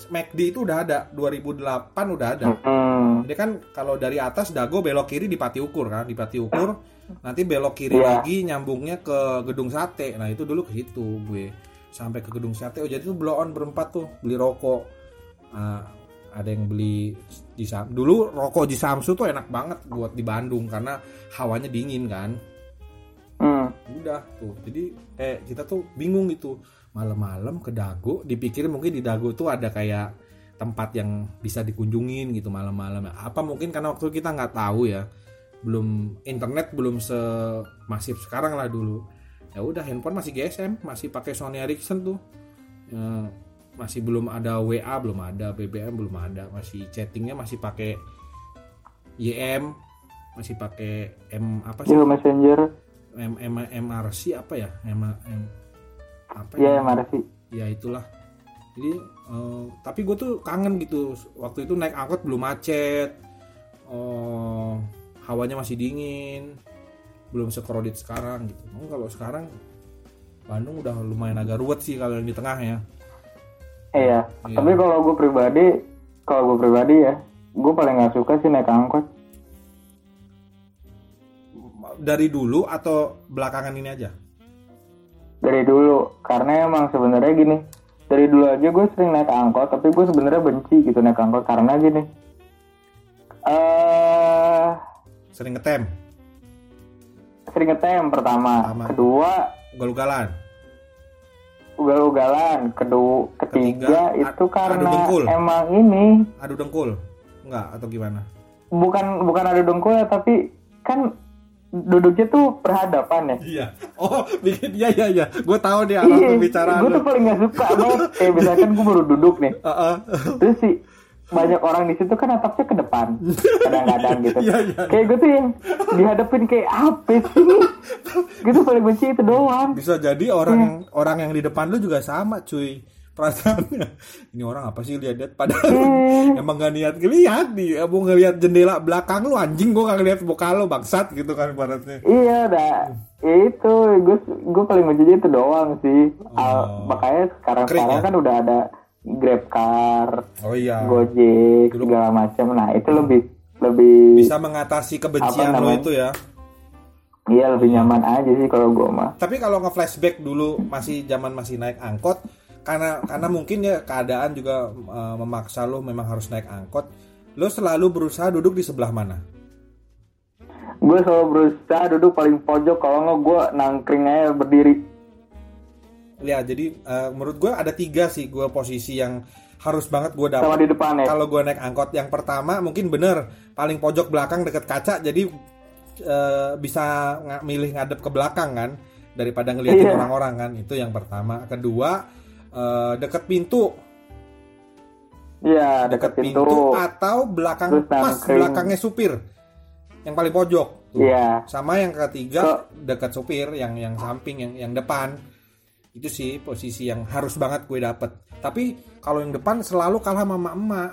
McD itu udah ada 2008 udah ada Hmm. Jadi kan kalau dari atas Dago belok kiri di Pati Ukur kan, di Pati Ukur nanti belok kiri Iya. lagi nyambungnya ke gedung sate. Nah, itu dulu ke situ gue. sampai ke gedung sate oh jadi tuh blow on berempat tuh beli rokok Ah, ada yang beli di Sam dulu rokok di Samsu tuh enak banget buat di Bandung karena hawanya dingin kan Hmm. udah tuh. Jadi eh kita tuh bingung gitu. Malam-malam ke Dago dipikir mungkin di Dago tuh ada kayak tempat yang bisa dikunjungin gitu malam-malam. Apa mungkin karena waktu kita nggak tahu ya. Belum internet belum semasif sekarang lah dulu. Ya udah handphone masih GSM masih pakai Sony Ericsson tuh. Ya, masih belum ada WA belum ada BBM belum ada. Masih chattingnya masih pakai YM masih pakai M apa sih? Yellow Messenger. M, M, MRC apa ya M, M apa Iya, ya mana sih? ya itulah jadi eh, tapi gue tuh kangen gitu waktu itu naik angkot belum macet oh hawanya masih dingin belum sekrodit sekarang gitu Oh, kalau sekarang Bandung udah lumayan agak ruwet sih kalau yang di tengah ya Iya. Iya. Tapi kalau gue pribadi, kalau gue pribadi ya, gue paling nggak suka sih naik angkot. Dari dulu atau belakangan ini aja? Dari dulu, karena emang sebenarnya gini, dari dulu aja gue sering naik angkot, tapi gue sebenarnya benci gitu naik angkot karena gini. Eh, sering ngetem? Sering ngetem pertama, Pertama. kedua ugal-ugalan? Ugal-ugalan, kedua Ketiga, ketiga, itu adu karena dengkul. emang ini. Adu dengkul? Enggak atau gimana? Bukan bukan adu dengkul ya, tapi kan duduknya tuh berhadapan ya. iya oh bikin iya iya iya gue tahu nih arah Iya, pembicaraan gue tuh paling gak suka banget. Kayak misalkan gue baru duduk nih, Heeh. terus sih banyak orang di situ kan atapnya ke depan, kadang-kadang gitu. Iya, iya. Kayak gue tuh yang dihadapin kayak apa sih? gitu paling benci itu doang. bisa jadi orang yang orang yang di depan lu juga sama cuy perasaannya ini orang apa sih lihat-lihat padahal emang gak niat ngeliat nih mau ngeliat jendela belakang lu anjing gua gak ngeliat muka lu bangsat gitu kan ibaratnya Iya, dah. Ya itu, gue gue paling benci itu doang sih. Al- makanya sekarang Krik sekarang ya? kan udah ada Grab Car, oh iya Gojek, segala macam. Nah itu lebih lebih bisa mengatasi kebencian lo itu ya iya lebih nyaman aja sih kalau gue mah. tapi kalau nge-flashback dulu masih zaman masih naik angkot karena karena mungkin ya keadaan juga eh, memaksa lo memang harus naik angkot lo selalu berusaha duduk di sebelah mana Gue selalu berusaha duduk paling pojok kalau nggak gue nangkring aja berdiri. ya jadi eh, menurut gue ada tiga sih gue posisi yang harus banget gue dapat sama di depan ya. kalau gue naik angkot yang pertama mungkin bener paling pojok belakang deket kaca jadi eh, bisa nga- milih ngadep ke belakang kan daripada ngeliatin Iya. orang-orang kan itu yang pertama kedua eh, deket pintu. Iya dekat pintu, pintu. atau belakang pas belakangnya supir. Yang paling pojok. Iya. sama yang ketiga Kok- dekat supir yang yang samping yang yang depan. Itu sih posisi yang harus banget gue dapet. Tapi kalau yang depan selalu kalah sama emak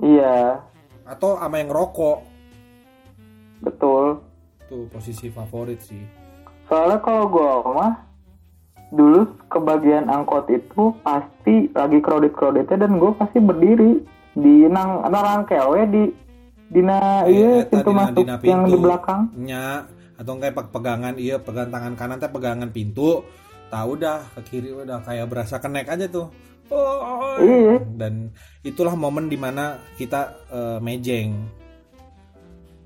Iya. Atau sama yang rokok betul. tuh posisi favorit sih. Soalnya kalau gue mah dulu kebagian angkot itu pasti lagi crowded crowdednya dan gue pasti berdiri di nang nang kewe di dina iya eta pintu dina- masuk dina yang di pintu. belakang. nya atau kayak pe- pegangan iya pegangan tangan kanan teh pegangan pintu tahu dah ke kiri udah kayak berasa kenek aja tuh oh, Iya. dan itulah momen di mana kita eh, mejeng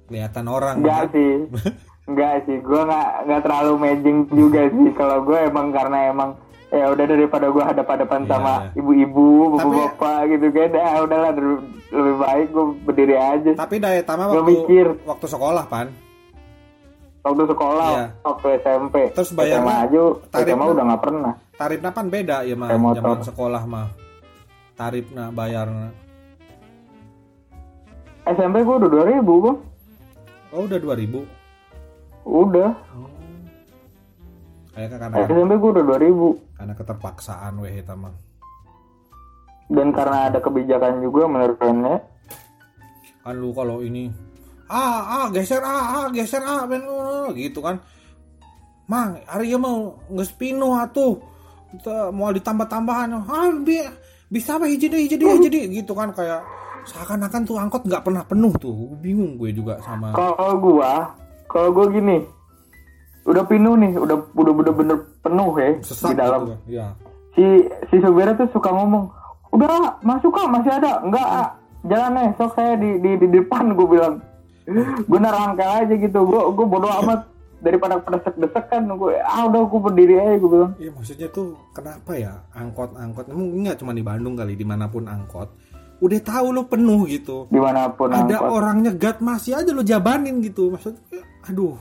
kelihatan orang Enggak sih. Enggak sih, gue nggak nggak terlalu mejeng juga sih. Kalau gue emang karena emang ya udah daripada gue hadap-hadapan Iya, sama ibu-ibu, bapak-bapak gitu kan, dah udahlah der- lebih baik gue berdiri aja. tapi daya tama waktu mikir. waktu sekolah pan Waktu sekolah, Iya. waktu SMP, Terus bayarnya SMA aja, tarifnya- SMA udah nggak pernah. tarifnya pan beda ya mah zaman sekolah mah tarifnya bayarnya SMP gue udah 2000 bang, oh udah 2000 udah. kayaknya karena SMP gue udah 2000 karena keterpaksaan weh mah. Dan karena ada kebijakan juga menurut Rene. kan lu kalau ini ah ah geser ah ah geser ah ben eh," gitu kan. Mang hari mau geus pinuh atuh. Mau ditambah tambahan ah bi bisa apa? Hiji deui hiji deui hiji deui gitu kan. Kayak seakan-akan tuh angkot nggak pernah penuh tuh. Bingung gue juga sama Kalau gua, kalau gua gini, udah penuh nih udah udah bener-bener penuh ya Sesat di dalam gitu. ya si si supirnya tuh suka ngomong udah masuk kak masih ada enggak ah. jalan nih sok saya di di, di depan gue bilang gue narangkel aja gitu gue gue bodo amat daripada desek-desek kan gue ah udah gue berdiri aja gue bilang Iya maksudnya tuh kenapa ya angkot-angkot mungkin nggak cuma di Bandung kali di mana pun angkot udah tahu lo penuh gitu. Di mana pun ada angkot. orang nyegat masih aja lo jabanin gitu. Maksudnya aduh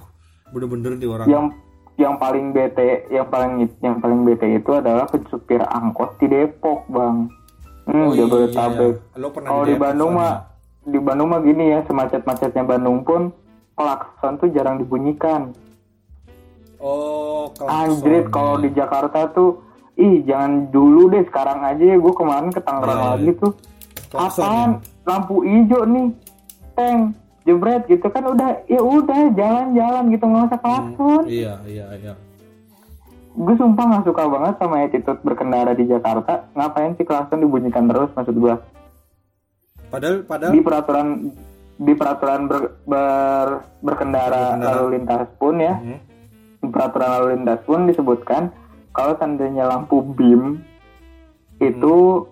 bener-bener di orang. Yang yang paling bete yang paling yang paling bete itu adalah supir angkot di Depok bang. Hmm, Oh iya, Jabodetabek. Iya. Kalau di di Bandung mah di Bandung mah gini ya semacet-macetnya Bandung pun klakson tuh jarang dibunyikan. Oh Anjrit kalau di Jakarta tuh ih jangan dulu deh sekarang aja ya gue kemarin ke Tangerang iya. lagi tuh apaan lampu hijau nih. Teng jebret gitu. Kan udah ya udah jalan-jalan gitu. Nggak usah klakson iya iya iya. Gue sumpah nggak suka banget sama attitude berkendara di Jakarta. Ngapain sih klakson dibunyikan terus maksud gue padahal padahal di peraturan di peraturan ber- ber- berkendara Berkendara. lalu lintas pun ya. Hmm. di peraturan lalu lintas pun disebutkan kalau seandainya lampu beam itu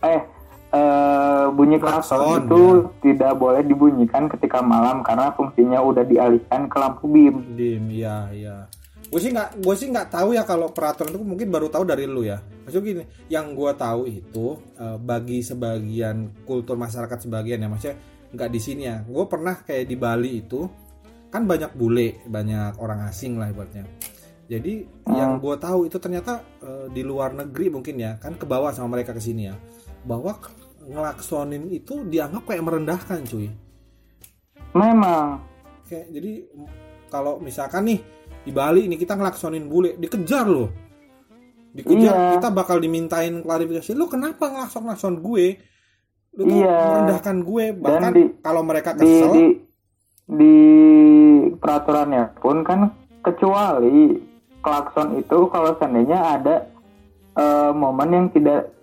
eh eh, bunyi klakson itu tidak boleh dibunyikan ketika malam karena fungsinya udah dialihkan ke lampu beam. Dim iya iya. Gue sih nggak gue sih nggak tahu ya kalau peraturan itu mungkin baru tahu dari lu ya. Maksudnya gini yang gue tahu itu eh, bagi sebagian kultur masyarakat sebagian ya maksudnya nggak di sini ya. Gue pernah kayak di Bali itu kan banyak bule banyak orang asing lah ibaratnya. Jadi yang gue tahu itu ternyata eh, di luar negeri mungkin ya kan ke bawah sama mereka ke sini ya bahwa ngelaksonin itu dianggap kayak merendahkan cuy. Memang. Kayak jadi kalau misalkan nih di Bali ini kita ngelaksonin bule dikejar loh. Dikejar Iya. kita bakal dimintain klarifikasi lu kenapa ngelakson ngelakson gue? Lu tuh Iya. merendahkan gue. Bahkan di- kalau mereka di kesel di di peraturannya pun kan kecuali klakson itu kalau seandainya ada eh, momen yang tidak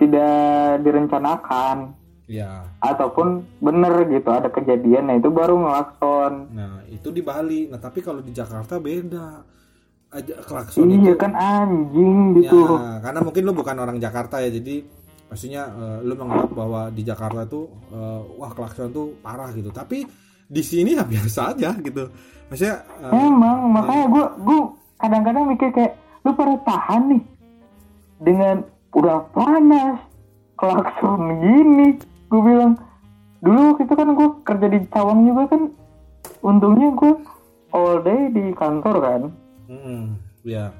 tidak direncanakan. Ya ataupun bener gitu ada kejadian nah itu baru ngelakson. Nah itu di Bali. Nah tapi kalau di Jakarta beda. Aja klakson iya itu. kan anjing gitu. Ya, karena mungkin lu bukan orang Jakarta ya, jadi maksudnya eh, lu menganggap bahwa di Jakarta tuh eh, wah klakson tuh parah gitu. Tapi di sini ya biasa aja gitu. Maksudnya eh, emang makanya gue gue kadang-kadang mikir kayak lu pada tahan nih dengan udah panas. Klakson gini. Gue bilang dulu waktu itu kan gue kerja di Cawang juga kan. Untungnya gue all day di kantor kan. Mm, ya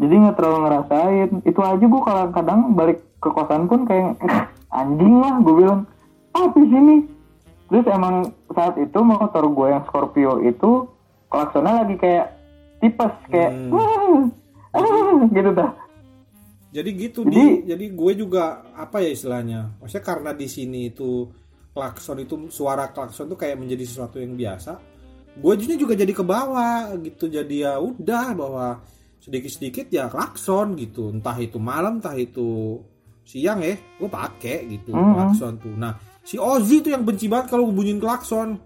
jadi nggak terlalu ngerasain. Itu aja gue kadang-kadang balik ke kosan pun kayak anjing lah gue bilang. Apa sini. Terus emang saat itu motor gue yang Scorpio itu klaksonnya lagi kayak tipes kayak Hmm. "Ah, ah," gitu dah jadi gitu Jadi- di. Jadi gue juga apa ya istilahnya? Maksudnya karena di sini itu klakson itu suara klakson tuh kayak menjadi sesuatu yang biasa gue juga juga jadi ke bawah gitu. Jadi ya udah bahwa sedikit sedikit ya klakson gitu. Entah itu malam entah itu siang ya gue pakai gitu Mhm. klakson tuh. Nah si Ozzy tuh yang benci banget kalau bunyiin klakson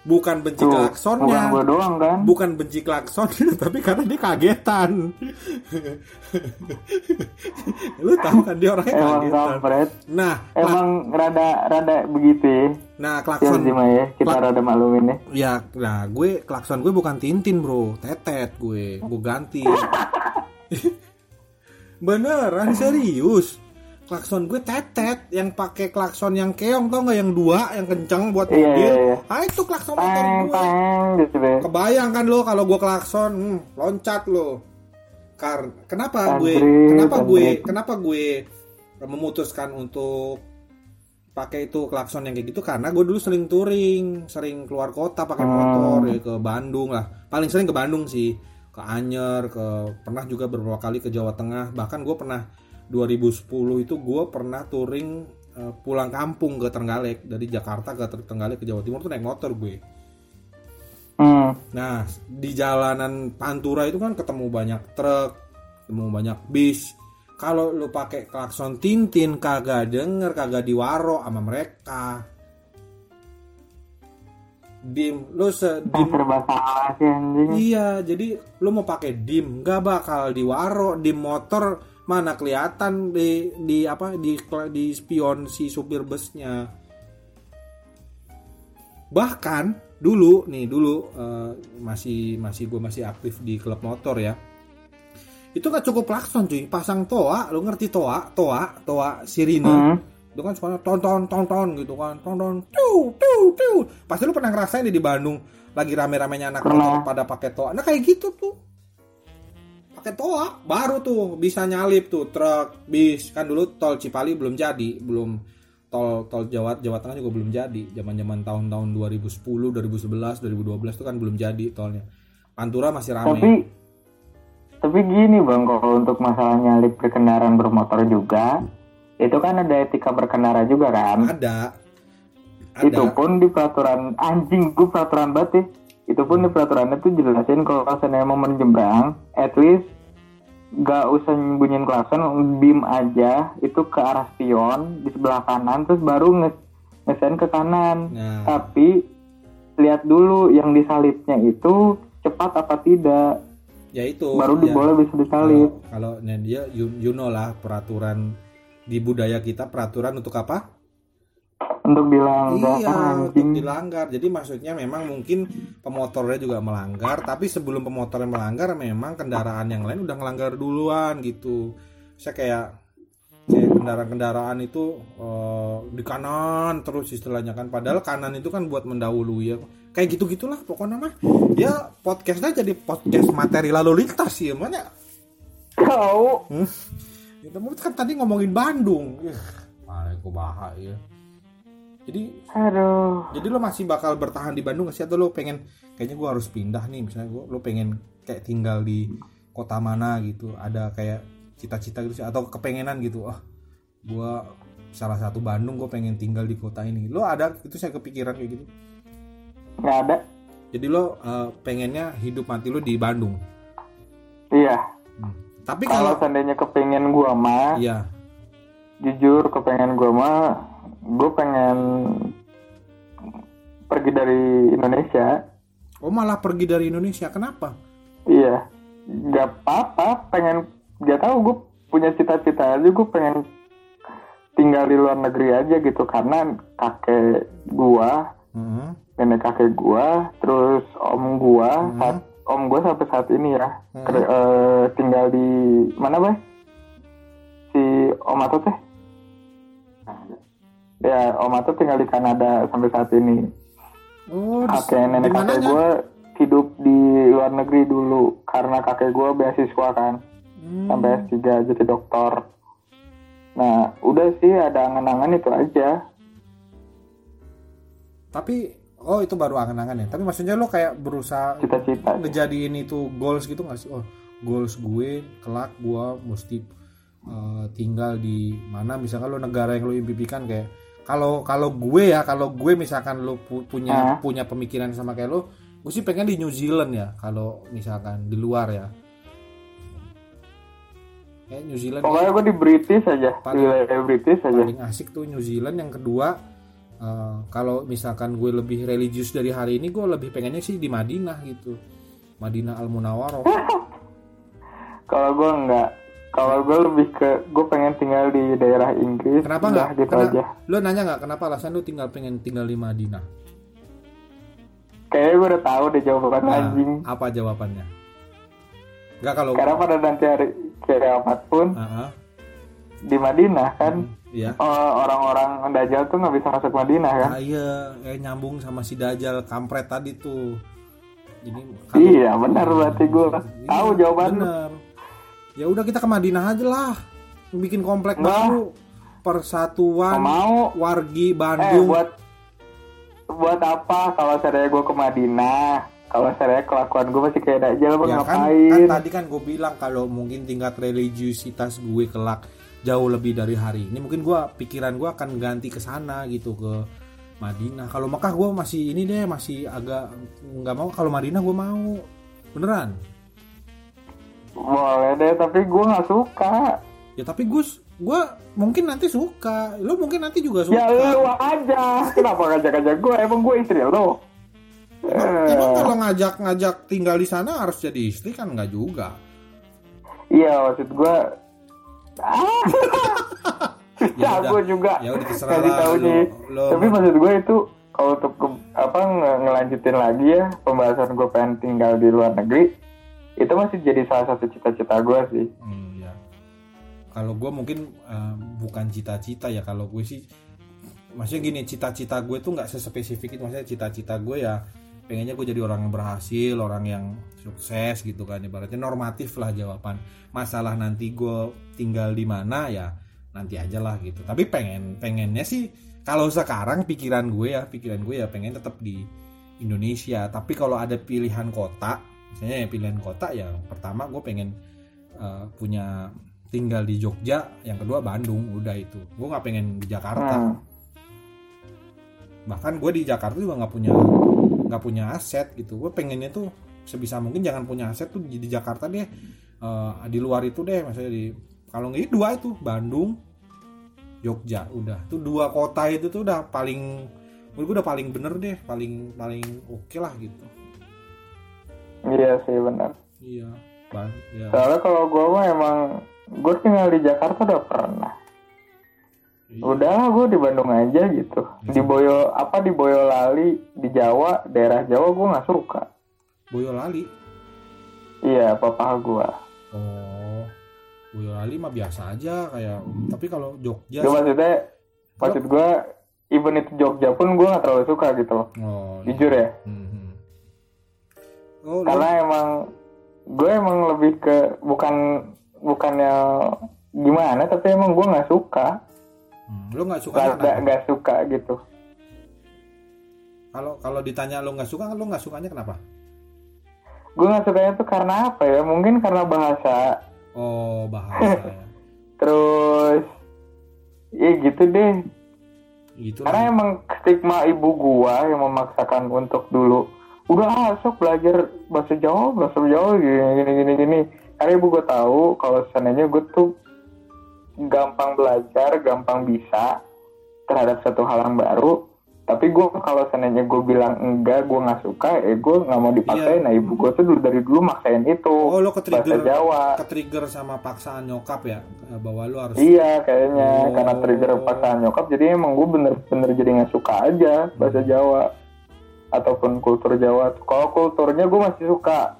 bukan benci tuh klaksonnya. bukan gue doang kan? Bukan benci klakson tapi karena dia kagetan. Lu tahu kan dia orangnya emang kagetan. kampret. Nah emang rada rada begitu ya? Nah ya klakson. Zima ya. Kita Klak- rada maklumin ya. Ya nah gue klakson gue bukan tintin bro. Tetet gue. Gue ganti. Beneran serius klakson gue tetet yang pakai klakson yang keong tau nggak yang dua yang kencang buat Iya, mobil iya, iya. ah itu klakson motor gue gitu deh Kebayang kan lo kalau gue klakson, hmm, loncat lo. Karena kenapa gue, Andre, kenapa gue, Andre. kenapa gue memutuskan untuk pakai itu klakson yang kayak gitu karena gue dulu sering touring, sering keluar kota pakai Hmm. motor ya ke Bandung lah. Paling sering ke Bandung sih, ke Anyer, ke pernah juga beberapa kali ke Jawa Tengah. Bahkan gue pernah 2010 itu gue pernah touring eh, pulang kampung ke Trenggalek dari Jakarta ke Trenggalek ke Jawa Timur tuh naik motor gue. hmm. Nah, di jalanan Pantura itu kan ketemu banyak truk, ketemu banyak bis. Kalau lu pakai klakson Tintin kagak denger, kagak diwaro sama mereka. dim lu se dim iya jadi lu mau pakai dim nggak bakal diwaro dim motor mana kelihatan di di apa di di spion si supir busnya. Bahkan dulu nih dulu eh, masih masih gue masih aktif di klub motor ya. Itu kan cukup klakson cuy. Pasang toa lu ngerti toa? Toa toa sirine. Hmm. itu kan suara tonton tonton gitu kan. Tonton tuh tuh tuh pasti lu pernah ngerasain di Bandung lagi rame-ramenya anak motor pada pakai toa. Nah kayak gitu tuh pakai toa baru tuh bisa nyalip tuh truk bis. Kan dulu tol Cipali belum jadi belum tol tol Jawa Jawa Tengah juga belum jadi. Zaman zaman tahun-tahun 2010 2011 2012 itu kan belum jadi tolnya. Pantura masih rame. Tapi tapi gini bang, kalau untuk masalah nyalip berkendaraan bermotor juga, itu kan ada etika berkendara juga kan. ada. Ada. Itu pun di peraturan anjing gue peraturan ya. Itu pun di peraturannya tuh jelasin kalau klasen mau menjembrang, at least gak usah nyembunyiin klasen, beam aja itu ke arah spion di sebelah kanan, terus baru nge ngesen ke kanan. nah Tapi lihat dulu yang disalipnya itu cepat apa tidak, ya itu baru ya. boleh bisa disalip. kalau kalau dia you, you know lah peraturan di budaya kita peraturan untuk apa Untuk dilanggar iya untuk anjing. dilanggar. Jadi maksudnya memang mungkin pemotornya juga melanggar tapi sebelum pemotornya melanggar memang kendaraan yang lain udah ngelanggar duluan gitu. Saya kayak kayak kendaraan-kendaraan itu eh, di kanan terus istilahnya kan. Padahal kanan itu kan buat mendahului ya. Kayak gitu gitulah pokoknya mah. Ya podcastnya jadi podcast materi lalu lintas ya mana Kau kita kan tadi ngomongin Bandung. Ih, bahas ya jadi aduh. jadi lo masih bakal bertahan di Bandung gak sih atau lo pengen kayaknya gue harus pindah nih misalnya gue lo pengen kayak tinggal di kota mana gitu ada kayak cita-cita gitu sih atau kepengenan gitu ah gue salah satu Bandung gue pengen tinggal di kota ini lo ada itu saya kepikiran kayak gitu nggak ada. jadi lo eh, pengennya hidup mati lo di Bandung Iya. tapi Kalau kalau seandainya kepengen gua mah, iya jujur kepengen gua mah, gue pengen pergi dari Indonesia. oh malah pergi dari Indonesia kenapa Iya. Gak apa-apa. Pengen. Gak tahu gue punya cita-cita aja. Gue pengen tinggal di luar negeri aja gitu karena kakek gua Heeh. nenek kakek gua terus om gua Hmm. saat om gua sampai saat ini ya Hmm. ker- eh, tinggal di mana bay si om Ato teh ya om Ato tinggal di Kanada sampai saat ini oh kakek nenek kakek gua hidup di luar negeri dulu karena kakek gua beasiswa kan Hmm. sampai S3 jadi dokter nah udah sih ada angan-angan itu aja Tapi oh itu baru angan-angan ya. Tapi maksudnya lo kayak berusaha cita-cita ngejadiin itu goals gitu gak sih? Oh goals gue kelak gue mesti eh, tinggal di mana? Misalkan lo negara yang lo impikan kayak kalau kalau gue ya kalau gue misalkan lo pu- punya Hah? punya pemikiran sama kayak lo, gue sih pengen di New Zealand ya. Kalau misalkan di luar ya. Kayak New Zealand pokoknya gue di British aja di Paling- wilayah British aja paling asik tuh New Zealand yang kedua eh, kalau misalkan gue lebih religius dari hari ini gue lebih pengennya sih di Madinah gitu Madinah Al Munawwaroh Kalau gue enggak, kalau gue lebih ke gue pengen tinggal di daerah Inggris. kenapa nggak gitu Kena- aja? lo nanya nggak kenapa alasan lu tinggal pengen tinggal di Madinah Kayaknya gue udah tahu deh jawaban Nah, anjing. apa jawabannya nggak kalau Karena pada nanti hari kiamat pun Ah, ah. di Madinah kan Iya. eh, orang-orang Dajjal tuh nggak bisa masuk Madinah kan? Ah, iya, eh, nyambung sama si Dajjal kampret tadi tuh. Jadi Iya, benar berarti gue tahu jawaban lu. Ya udah kita ke Madinah aja lah. Bikin komplek Nggak. baru. Persatuan Nggak mau. Wargi Eh Bandung. buat buat apa kalau saya gue ke Madinah? Kalau saya kelakuan gue masih kayak Dajjal mau ya kan, kan ngapain? tadi kan gue bilang kalau mungkin tingkat religiusitas gue kelak jauh lebih dari hari ini mungkin gue pikiran gue akan ganti ke sana gitu ke Madinah kalau Mekah gue masih ini deh masih agak nggak mau kalau Madinah gue mau beneran Boleh deh, tapi gue nggak suka. ya tapi Gus gue mungkin nanti suka lo mungkin nanti juga suka Ya lu aja. Kenapa ngajak-ngajak gue? Emang gue istri lo? Emang kalau ngajak-ngajak tinggal di sana harus jadi istri kan nggak juga. Iya maksud gue Ya ya, gue juga Ya udah terserah lah, taunya. lo- lo- Tapi maksud gue itu kalau untuk apa nge- ngelanjutin lagi ya pembahasan gue pengen tinggal di luar negeri itu masih jadi salah satu cita-cita gue sih. Hmm, ya. Kalau gue mungkin eh, bukan cita-cita ya. Kalau gue sih maksudnya gini cita-cita gue tuh nggak sespesifik itu. Maksudnya cita-cita gue ya pengennya gue jadi orang yang berhasil orang yang sukses gitu kan. Ibaratnya normatif lah jawaban. Masalah nanti gue tinggal di mana ya nanti aja lah gitu. Tapi pengen pengennya sih kalau sekarang pikiran gue ya pikiran gue ya pengen tetap di Indonesia. Tapi kalau ada pilihan kota misalnya ya pilihan kota ya pertama gue pengen eh, punya tinggal di Jogja yang kedua Bandung udah itu. Gue nggak pengen di Jakarta. Hmm. bahkan gue di Jakarta juga nggak punya nggak punya aset gitu. Gue pengennya tuh sebisa mungkin jangan punya aset tuh di di Jakarta deh. Eh, di luar itu deh maksudnya di kalau nggak dua itu Bandung Jogja udah. Tuh dua kota itu tuh udah paling menurut gue udah paling bener deh paling paling oke lah gitu Iya sih benar. iya bang ya Soalnya kalau gue mah emang gue tinggal di Jakarta udah pernah. Iya. Udahlah gue di Bandung aja gitu. Di Boyo apa di Boyolali di Jawa daerah Jawa gue nggak suka. Boyolali Iya papa gue. oh Boyolali mah biasa aja kayak tapi kalau Jogja Gue sih- maksudnya maksud gue even itu Jogja pun gue nggak terlalu suka gitu loh. oh iya. Jujur ya. Mhm. Oh lu- Karena emang gue emang lebih ke bukan bukannya gimana tapi emang gue nggak suka. Hmm, lu nggak suka Nggak nggak- suka gitu. kalau kalau ditanya lu nggak suka lu nggak sukanya kenapa Gue nggak sukanya tuh karena apa ya? Mungkin karena bahasa oh bahasa ya terus ya gitu deh gitu karena lah. emang stigma ibu gua yang memaksakan untuk dulu udah ah sok belajar bahasa Jawa bahasa Jawa gini gini gini gini. Karena ibu gua tahu kalau seandainya gua tuh gampang belajar gampang bisa terhadap satu hal yang baru tapi gua kalau seandainya gua bilang enggak gua nggak suka eh gua nggak mau dipaksain Iya. nah ibu gua tuh dulu dari dulu maksain itu oh lo bahasa ketrigger Jawa. ketrigger sama paksaan nyokap ya? Eh, bahwa lu harus Iya kayaknya. Oh. karena trigger paksaan nyokap jadi emang gue bener-bener jadi nggak suka aja bahasa Jawa ataupun kultur Jawa. Kalau kulturnya gue masih suka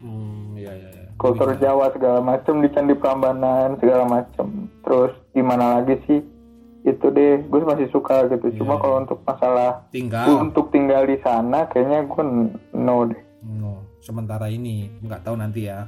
hmm, iya iya iya. kultur Bisa. Jawa segala macem di Candi Prambanan segala macem. Terus di mana lagi sih itu deh gue masih suka gitu. Cuma Iya. kalau untuk masalah tinggal untuk tinggal di sana kayaknya gue no deh. no sementara ini nggak tahu nanti ya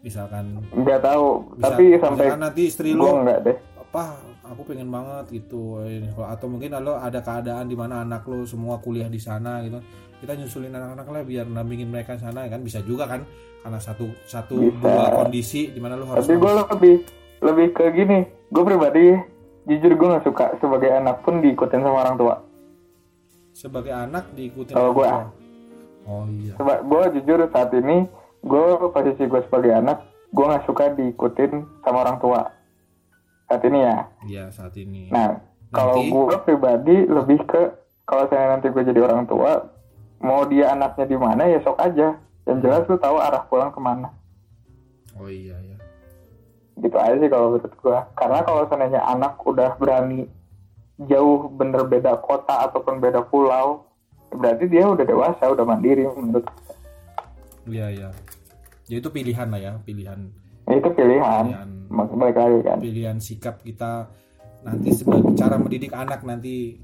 misalkan Nggak tahu bisa- tapi sampai nanti istri lu nggak deh. apa aku pengen banget gitu atau mungkin lo ada keadaan di mana anak lo semua kuliah di sana gitu kita nyusulin anak-anak lah biar nampingin mereka sana kan bisa juga kan karena satu satu Bisa. dua kondisi di mana lo harus Tapi gue lebih lebih ke gini. Gue pribadi jujur gue nggak suka sebagai anak pun diikutin sama orang tua. sebagai anak diikutin Kalau tua. oh iya Coba gue jujur saat ini gue posisi gue sebagai anak gue nggak suka diikutin sama orang tua saat ini ya. iya saat ini Nah kalau gue pribadi lebih ke kalau saya nanti gue jadi orang tua mau dia anaknya di mana ya sok aja. Yang jelas lu tahu arah pulang ke mana. oh iya ya Gitu aja sih kalau menurut gue. Karena kalau seandainya anak udah berani jauh bener beda kota ataupun beda pulau, berarti dia udah dewasa, udah mandiri menurut iya iya ya itu pilihan lah ya pilihan itu pilihan. pilihan Mak- Balik lagi kan. pilihan sikap kita nanti sebagai cara mendidik anak nanti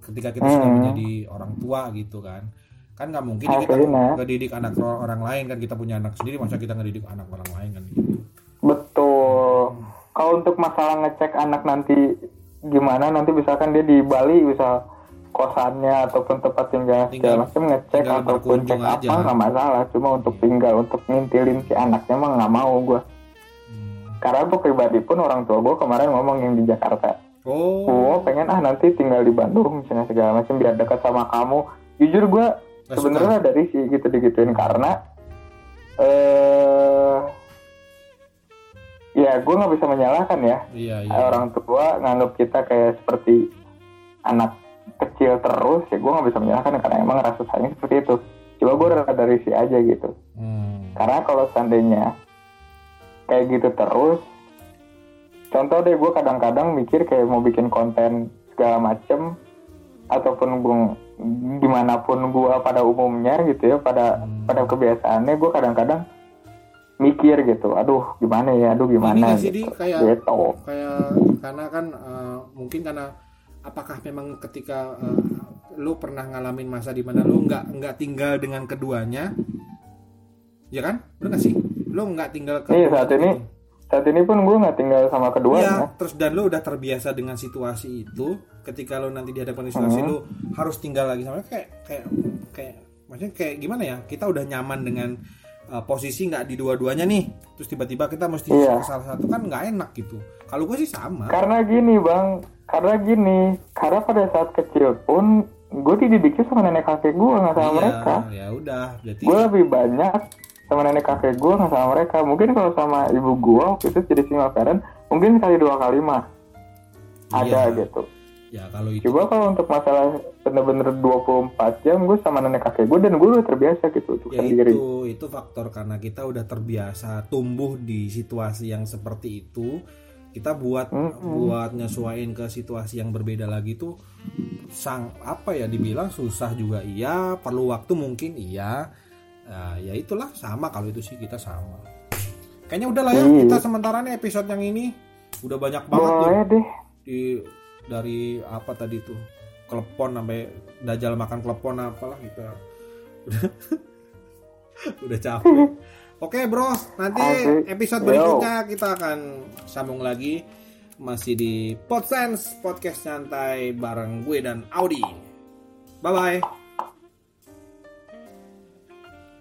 ketika kita sudah Hmm. menjadi orang tua gitu kan kan nggak mungkin ya kita Akhirnya. ngedidik anak or- orang lain kan kita punya anak sendiri masa kita ngedidik anak orang lain kan gitu Betul. Kalau untuk masalah ngecek anak nanti gimana nanti misalkan dia di Bali bisa kosannya ataupun tempat tinggal Tinggal- segala macam ngecek ataupun cek berkunjung apa aja. nggak masalah cuma untuk tinggal untuk ngintilin si anaknya mah nggak mau gue Hmm. Karena gue pribadi pun orang tua gue kemarin ngomong yang di Jakarta. Oh. Gue pengen ah nanti tinggal di Bandung misalnya segala macam biar dekat sama kamu. Jujur gue sebenarnya dari sih gitu digituin karena eh ya gue nggak bisa menyalahkan ya. Iya iya. Orang tua nganggap kita kayak seperti anak kecil terus ya gue nggak bisa menyalahkan karena emang rasa sayang seperti itu. Coba gue rada risih aja gitu. Hmm. karena kalau seandainya kayak gitu terus. Contoh deh gue kadang-kadang mikir kayak mau bikin konten segala macem ataupun gue gimana pun gue pada umumnya gitu ya pada Hmm. pada kebiasaannya gue kadang-kadang mikir gitu aduh gimana ya aduh gimana sih, gitu. Kayak gitu. kayak karena kan eh, mungkin karena apakah memang ketika eh, lu pernah ngalamin masa di mana lu nggak nggak tinggal dengan keduanya? Ya kan? Benar nggak sih lu nggak tinggal ke Iya, saat ini saat ini pun gue nggak tinggal sama Iya, keduanya terus dan lu udah terbiasa dengan situasi itu. Ketika lu nanti dihadapkan di situasi Hmm. lu harus tinggal lagi sama kayak kayak kayak maksudnya kayak gimana ya? Kita udah nyaman dengan uh, posisi nggak di dua-duanya nih. Terus tiba-tiba kita mesti Iya. ke salah satu kan nggak enak gitu. Kalau gue sih sama. karena gini bang karena gini karena pada saat kecil pun gue dididiknya sama nenek kakek gue nggak sama Iya, mereka ya udah. Berarti gue lebih banyak sama nenek kakek gue nggak sama mereka. Mungkin kalau sama ibu gue waktu itu jadi single parent mungkin sekali dua kali mah. Ada Iya. gitu. Ya kalau itu. Coba kalau untuk masalah bener-bener 24 jam gue sama nenek kakek gue dan gue udah terbiasa gitu untuk ya sendiri. itu itu faktor karena kita udah terbiasa tumbuh di situasi yang seperti itu kita buat Mm-mm. buat nyesuaiin ke situasi yang berbeda lagi tuh sang apa ya dibilang susah juga. Iya perlu waktu mungkin iya Nah, ya itulah sama kalau itu sih kita sama. Kayaknya udahlah ya Iya. kita sementara nih episode yang ini. Udah banyak banget tuh boleh deh. di dari apa tadi tuh klepon sampai dajal makan klepon apalah gitu. Udah udah capek. Oke bro nanti episode berikutnya kita akan sambung lagi. Masih di Podsense podcast santai bareng gue dan Audi. Bye bye